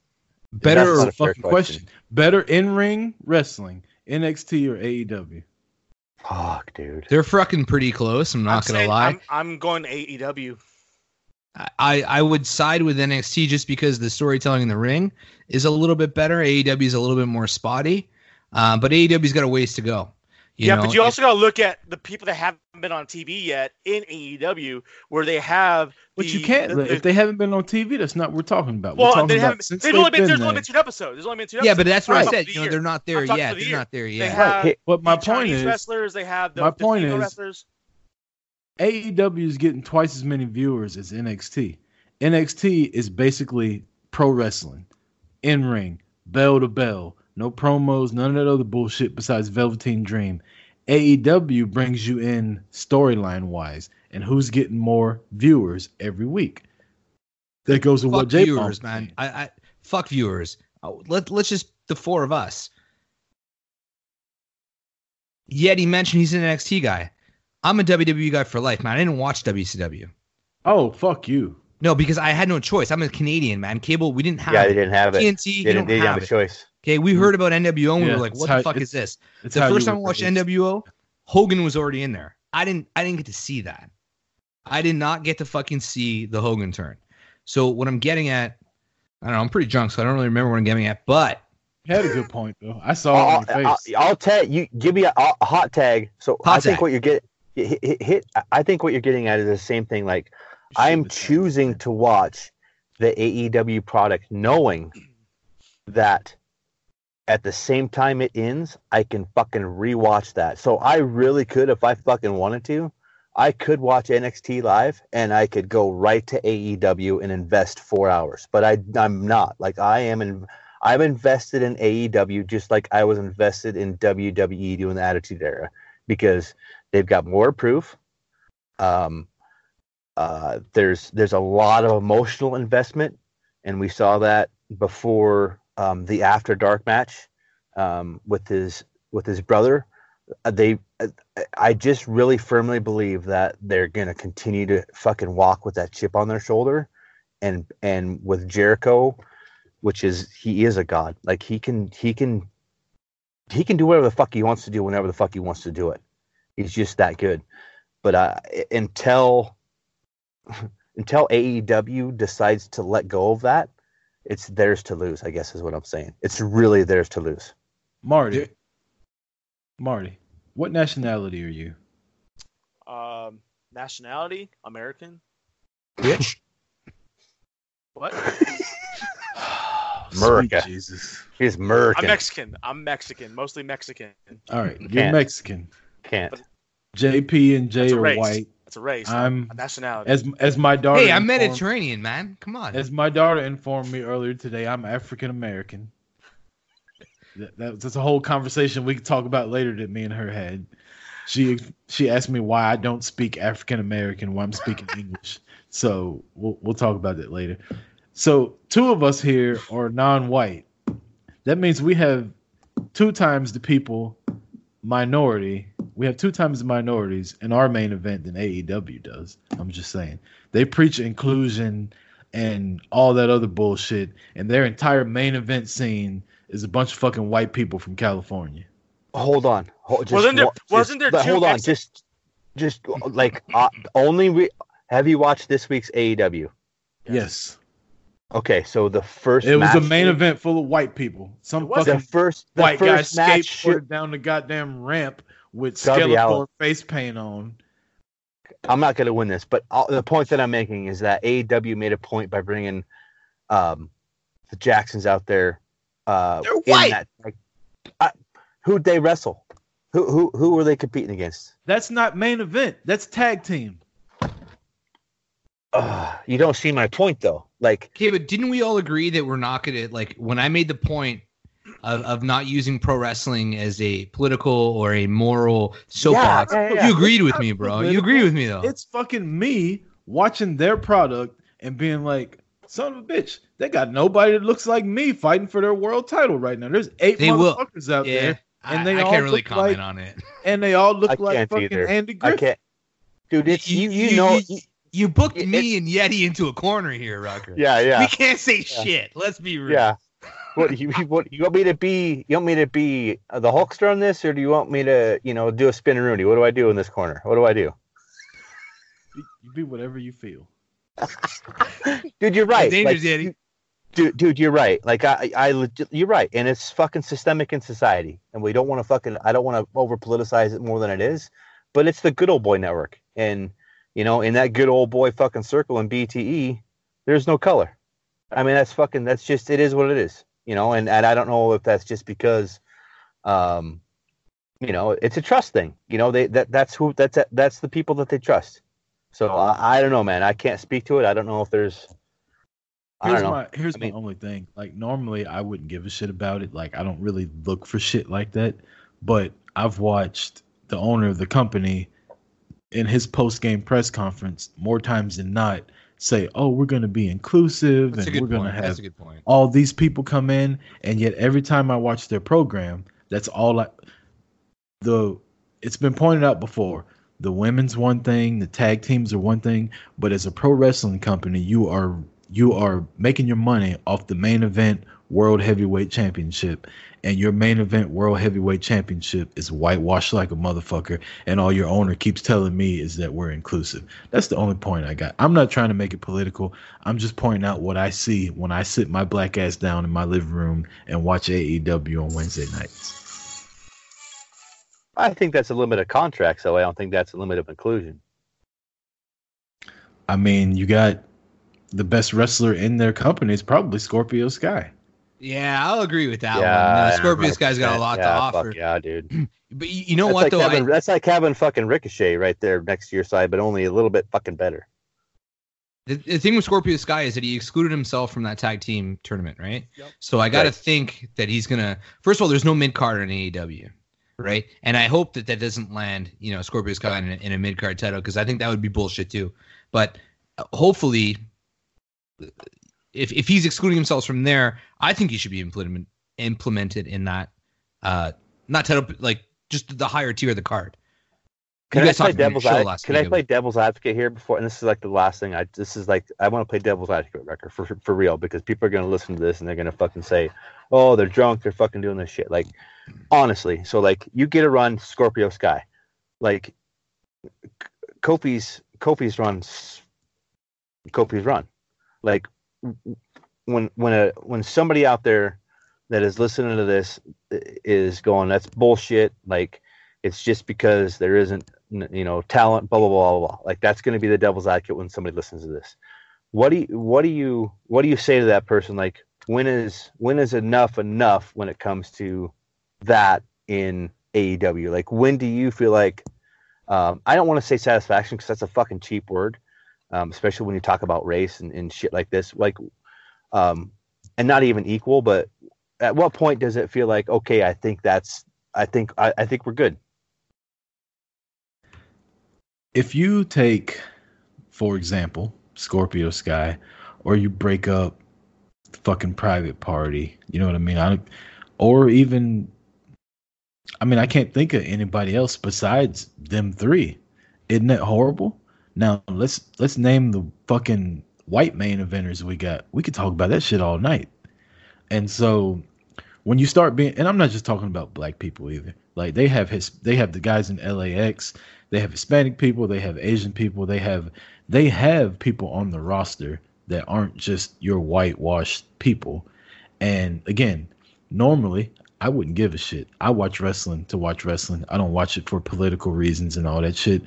Better That's or not a fair Fucking question. Better in ring wrestling, NXT or AEW? Fuck, dude. they're fucking pretty close. I'm not I'm gonna saying lie. I'm, I'm going AEW. I, I would side with NXT just because the storytelling in the ring is a little bit better. AEW is a little bit more spotty, uh, but AEW's got a ways to go. You yeah, know, but you also got to look at the people that haven't been on TV yet in AEW, where they have. But the- you can't. the- if they haven't been on TV, that's not what we're talking about. we're well, talking they about haven't. since They've only been. been There's there. only been two episodes. There's only been two. yeah, but that's what I I'm talking said. You know, they're not there I'm yet. the They're year. not there They yet. have Right. But my the point Chinese is, wrestlers. They have the, my point female is- wrestlers. AEW is getting twice as many viewers as NXT. NXT is basically pro wrestling, in ring, bell to bell, no promos, none of that other bullshit besides Velveteen Dream. AEW brings you in storyline wise, and who's getting more viewers every week. That goes with Fuck what J viewers, man. I, I fuck viewers. Uh, Let let's just the four of us. Yet he mentioned he's an NXT guy. I'm a WWE guy for life, man. I didn't watch WCW. Oh, fuck you. No, because I had no choice. I'm a Canadian, man. Cable, we didn't have Yeah, it. they didn't have it. TNT, They didn't, don't they didn't have have a it. choice. Okay, we heard about NWO and we were like, it's "What how- the fuck is this?" It's The first time I watched raised. NWO, Hogan was already in there. I didn't I didn't get to see that. I did not get to fucking see the Hogan turn. So what I'm getting at, I don't know, I'm pretty drunk, so I don't really remember what I'm getting at, but You had a good point though. I saw it I'll, on your I'll, face. I'll tag you. Give me a, a hot tag. So Hot I think what you're getting hit, hit, hit. I think what you're getting at is the same thing. Like I'm choosing to watch the AEW product, knowing that at the same time it ends, I can fucking rewatch that. So I really could, if I fucking wanted to, I could watch NXT live and I could go right to AEW and invest four hours. But I, I'm not. Like I am in. I'm invested in AEW just like I was invested in WWE during the Attitude Era because they've got more proof. Um, uh, there's there's a lot of emotional investment, and we saw that before um, the After Dark match um, with his with his brother. uh, they uh, I just really firmly believe that they're gonna continue to fucking walk with that chip on their shoulder, and and with Jericho, which is he is a god. Like he can he can he can do whatever the fuck he wants to do whenever the fuck he wants to do it. He's just that good. But uh, until (laughs) until AEW decides to let go of that, it's theirs to lose. I guess is what I'm saying. It's really theirs to lose. Marty. Marty, what nationality are you? Um, nationality American. Bitch. (laughs) What? (sighs) America. Sweet Jesus. He's American. I'm Mexican. I'm Mexican. Mostly Mexican. All right, you're Can't. Mexican. Can't. JP and Jay That's a are race. white. It's a race. I'm- a nationality. As as my daughter. Hey, I'm informed- Mediterranean, man. Come on. As my daughter informed me earlier today, I'm African American. That, that- that's a whole conversation we could talk about later that me and her had. She she asked me why I don't speak African American, why I'm speaking (laughs) English. So we'll we'll talk about that later. So two of us here are non-white. That means we have two times the people minority. We have two times the minorities in our main event than AEW does. I'm just saying. They preach inclusion and all that other bullshit, and their entire main event scene is a bunch of fucking white people from California. Hold on. Hold, just, Wasn't there- wa- just- wasn't there but two Hold on. ex- Just, just like uh, only we have you watched this week's AEW? Yes. Okay, so the first It was a match- main event full of white people. Some It was. The fucking first, the white guy first match. skateboarded should- down the goddamn ramp with Darby Skeletor Allin. face paint on. I'm not going to win this, but all, the point that I'm making is that AEW made a point by bringing um, the Jacksons out there. Uh, They're in white. That, like, uh, who'd they wrestle? Who who who were they competing against? That's not main event. That's tag team. Uh, you don't see my point though. Like Okay, but didn't we all agree that we're not gonna like when I made the point of, of not using pro wrestling as a political or a moral soapbox? yeah, yeah. You agreed with me, bro. You agreed with me though. It's fucking me watching their product and being like, son of a bitch, they got nobody that looks like me fighting for their world title right now. There's eight They will. out yeah, there, and they I all can't really comment like- on it. (laughs) and they all look I like can't fucking either. Andy I Griffith. can't, dude. It's you. You, know. you, you booked me and Yeti into a corner here, Rucker. yeah, yeah. We can't say shit. Let's be real. Yeah. What you what you want me to be? You want me to be uh, the Hulkster on this, or do you want me to, you know, do a spin and Rooney? What do I do in this corner? What do I do, You you be whatever you feel. (laughs) dude? You're right. Danger, Like, Daddy. dude, dude, you're right. Like I, I, legit, you're right, and it's fucking systemic in society, and we don't want to fucking. I don't want to over politicize it more than it is, but it's the good old boy network, and you know, in that good old boy fucking circle in BTE, there's no color. I mean, that's fucking. That's just. It is what it is. You know, and and I don't know if that's just because, um, you know, it's a trust thing. You know, they that that's who that's that's the people that they trust. So I, I don't know, man. I can't speak to it. I don't know if there's. I Here's don't know. my here's I mean- my only thing. Like normally I wouldn't give a shit about it. Like I don't really look for shit like that. But I've watched the owner of the company in his post game press conference more times than not say, "Oh, we're going to be inclusive That's and we're going to have That's a good point. all these people come in." And yet every time I watch their program, that's all I the it's been pointed out before. The women's one thing, the tag teams are one thing, but as a pro wrestling company, you are you are making your money off the main event world heavyweight championship and your main event world heavyweight championship is whitewashed like a motherfucker and all your owner keeps telling me is that we're inclusive. That's the only point i got. I'm not trying to make it political. I'm just pointing out what i see when i sit my black ass down in my living room and watch aew on wednesday nights. I think that's a limit of contracts, though. I don't think that's a limit of inclusion. i mean you got the best wrestler in their company is probably scorpio sky Yeah, I'll agree with that yeah, one. The Scorpio Sky's got a 100%. lot yeah, to fuck offer. Yeah, dude. (clears throat) But you, you know that's what like though? Having, I, that's like having fucking Ricochet right there next to your side, but only a little bit fucking better. the, the thing with Scorpio Sky is that he excluded himself from that tag team tournament, right? Yep. So I got to Right. think that he's gonna. First of all, there's no mid card in AEW, right? And I hope that that doesn't land, you know, Scorpio Sky in a, in a mid card title because I think that would be bullshit too. But uh, hopefully, if if he's excluding himself from there, I think he should be implement, implemented in that, uh, not title like just the higher tier of the card. Can I play talked about your devil's show ad- last Can I play devil's advocate here before? And this is like the last thing. I this is like I want to play devil's advocate record for for real because people are gonna listen to this and they're gonna fucking say, "Oh, they're drunk. They're fucking doing this shit." Like, honestly, so like you get a run Scorpio Sky, like Kofi's Kofi's run, Kofi's run, like when when a when somebody out there that is listening to this is going, "That's bullshit." Like it's just because there isn't you know talent blah blah blah blah, blah. like that's going to be the devil's advocate when somebody listens to this what do you what do you what do you say to that person like when is when is enough enough when it comes to that in AEW like when do you feel like um, I don't want to say satisfaction because that's a fucking cheap word um, especially when you talk about race and, and shit like this like um, and not even equal but at what point does it feel like okay I think that's I think I, I think we're good if you take, for example, Scorpio Sky, or you break up fucking private party, you know what I mean? I, or even, I mean, I can't think of anybody else besides them three. Isn't that horrible? Now let's let's name the fucking white main eventers we got. We could talk about that shit all night. And so when you start being and I'm not just talking about black people either. Like they have his they have the guys in LAX, they have Hispanic people, they have Asian people, they have they have people on the roster that aren't just your whitewashed people. And again, normally I wouldn't give a shit. I watch wrestling to watch wrestling. I don't watch it for political reasons and all that shit.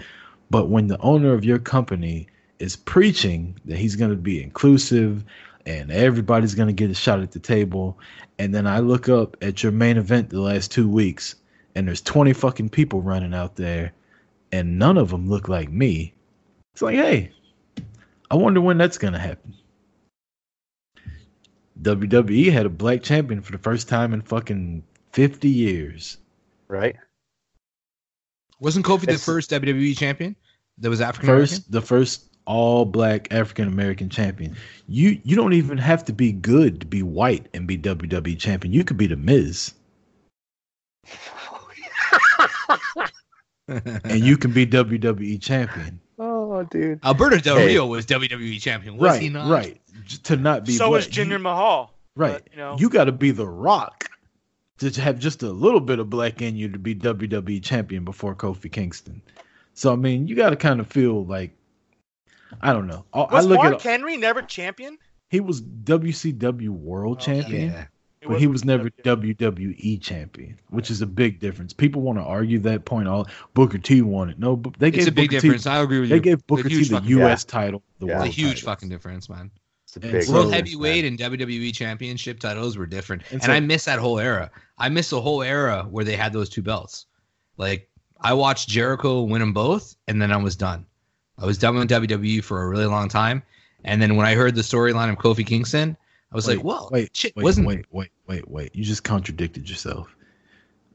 But when the owner of your company is preaching that he's going to be inclusive and everybody's going to get a shot at the table, and then I look up at your main event the last two weeks and there's 20 fucking people running out there and none of them look like me, it's like, hey, I wonder when that's going to happen. WWE had a black champion for the first time in fucking 50 years. right Wasn't Kofi the first WWE champion that was African First, the first all black African American champion. You you don't even have to be good to be white and be WWE champion. You could be the Miz (laughs) and you can be WWE champion. oh dude Alberto Del Hey. Rio was WWE champion, was right, he not? right. To not be so black. is Jinder Mahal. Right. But, you know, You got to be the Rock to have just a little bit of black in you to be WWE champion before Kofi Kingston. So I mean, you got to kind of feel like I don't know. I, I was look Mark at Henry never champion? he was WCW World Oh, Champion, Yeah. It but he was wasn't never WWE. WWE champion, which is a big difference. People want to argue that point. All Booker T won it. No, but they It's gave a big Booker difference. T. I agree with They you. They gave Booker T the fucking- U.S. title, the Yeah. It's a huge title. fucking difference, man. it's And so- World heavyweight man. and WWE championship titles were different. And And, I miss that whole era. I miss the whole era where they had those two belts. Like I watched Jericho win them both, and then I was done. I was done with WWE for a really long time. And then when I heard the storyline of Kofi Kingston, I was Wait, like, "Well, wait, shit, wait, wasn't wait, wait, wait, wait. You just contradicted yourself.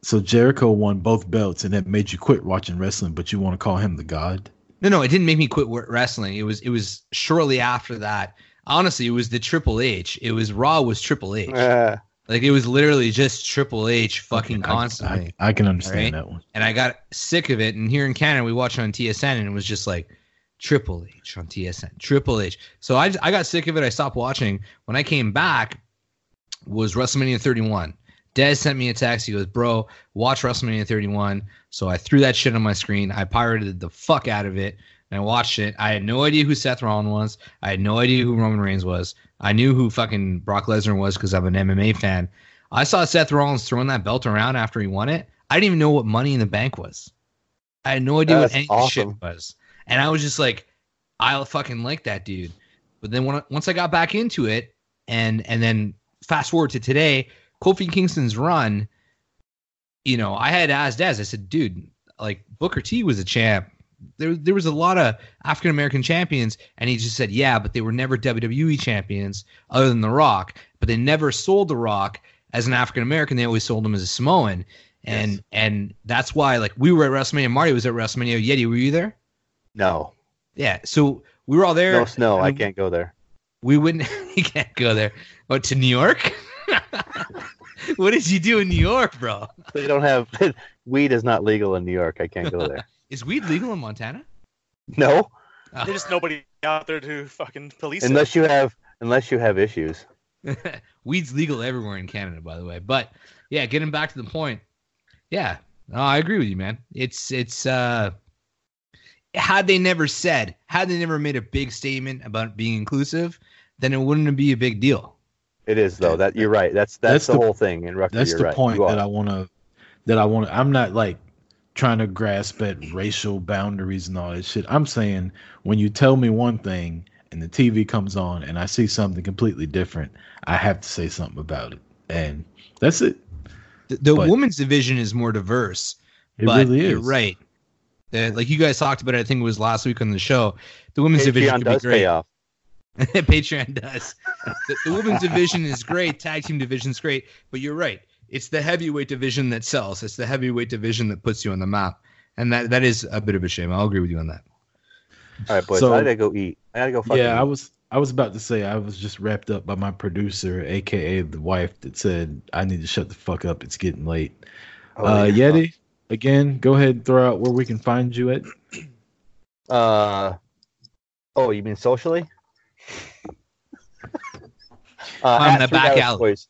So Jericho won both belts, and that made you quit watching wrestling, but you want to call him the god? No, no, it didn't make me quit wrestling. It was it was shortly after that. Honestly, it was the Triple H. It was Raw was Triple H. Uh, Like it was literally just Triple H fucking I- constantly. I, I can understand Right? that one. and I got sick of it. And here in Canada, we watched on TSN, and it was just like Triple H on TSN, Triple H. So I I got sick of it. I stopped watching. When I came back, was WrestleMania 31. Dez sent me a text. He goes, "Bro, watch WrestleMania 31." So I threw that shit on my screen. I pirated the fuck out of it, and I watched it. I had no idea who Seth Rollins was. I had no idea who Roman Reigns was. I knew who fucking Brock Lesnar was because I'm an MMA fan. I saw Seth Rollins throwing that belt around after he won it. I didn't even know what Money in the Bank was. I had no idea That's what any this shit was, and I was just like, "I'll fucking like that dude. But then when I, once I got back into it, and and then fast forward to today, Kofi Kingston's run. You know, I had asked Daz. I said, dude, like Booker T was a champ. There, there was a lot of African American champions, and he just said, yeah, but they were never WWE champions, other than The Rock. But they never sold The Rock as an African American. They always sold him as a Samoan, and Yes. and that's why like we were at WrestleMania. Marty was at WrestleMania. Yeti, were you there? no Yeah. So we were all there. no snow I and can't go there We wouldn't. (laughs) you can't go there. What to New York? (laughs) what did you do in New York, bro? They don't have (laughs) weed is not legal in New York. I can't go there. Is weed legal in Montana? No, Oh. There's just nobody out there to fucking police it. unless you have unless you have issues. (laughs) Weed's legal everywhere in Canada, by the way. But yeah, getting back to the point. Yeah, no, I agree with you, man. It's it's uh had they never said, had they never made a big statement about being inclusive, then it wouldn't be a big deal. It is though. That you're right. That's that's, That's the, the- whole thing. And Rucker, That's you're the right. point that I want to. That I want. to I'm not like trying to grasp at racial boundaries and all that shit. I'm saying when you tell me one thing and the TV comes on and I see something completely different, I have to say something about it, and that's it. The, the But- women's division is more diverse. It but really is. You're right. Uh, like you guys talked about, it, I think it was last week on the show. The women's division Patreon could be does great. pay off. (laughs) Patreon does. The, the women's division is great. Tag team division's great. But you're right. It's the heavyweight division that sells. It's the heavyweight division that puts you on the map. And that, that is a bit of a shame. I'll agree with you on that. All right, boys. So- I gotta go eat. I gotta go. Fucking Yeah, I was. I was about to say I was just wrapped up by my producer, aka the wife, that said I need to shut the fuck up. It's getting late. Oh, uh, yeah. Yeti, again, go ahead and throw out where we can find you at. (clears throat) Uh, oh, you mean socially? (laughs) Uh, On at the back Irish alley. Boys.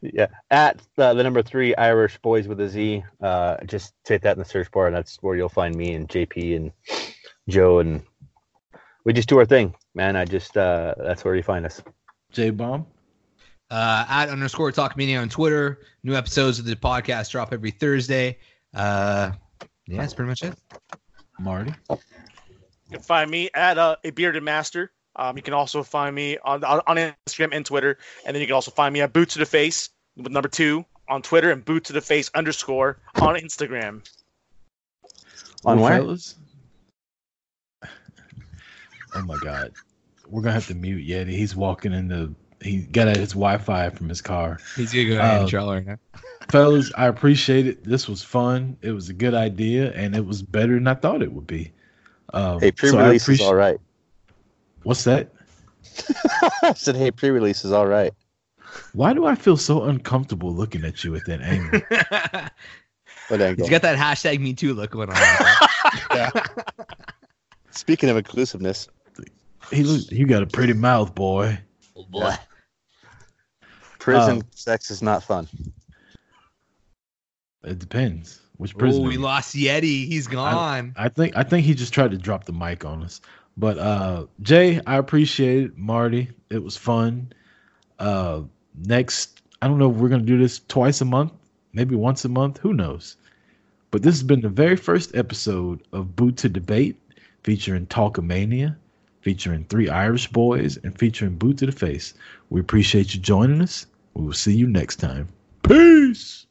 Yeah, at uh, the number three Irish Boys with a Z. Uh, just hit that in the search bar, and that's where you'll find me and JP and Joe, and we just do our thing, man. I just uh, that's where you find us. J Bomb. Uh, at underscore talk media on Twitter. New episodes of the podcast drop every Thursday. Uh, yeah, that's pretty much it. Marty. You can find me at uh, a bearded master. Um, you can also find me on, on on Instagram and Twitter, and then you can also find me at boot to the face with number two on Twitter and boot to the face underscore on Instagram. On where? Oh my god. We're gonna have to mute Yeti. He's walking in the he got at his Wi-Fi from his car. He's gonna go Uh, to trial right now. Fellas, I appreciate it. This was fun. It was a good idea, and it was better than I thought it would be. Um, Hey, so I pre-release is all right. What's that? (laughs) I said, hey, pre-release is all right. Why do I feel so uncomfortable looking at you at that angle? (laughs) What angle? He's got that hashtag Me Too look going on. (laughs) Speaking of inclusiveness, he look, you got a pretty mouth, boy. Oh, boy. prison Oh. sex is not fun. It depends which Oh, prison. we lost Yeti. He's gone. I think I think he just tried to drop the mic on us. But uh Jay, I appreciate it. Marty, it was fun. Uh next I don't know if we're gonna do this twice a month, maybe once a month, who knows. But this has been the very first episode of Boot to Debate, featuring Talkamania, featuring three Irish boys, and featuring Boot to the Face. We appreciate you joining us. We will see you next time. Peace.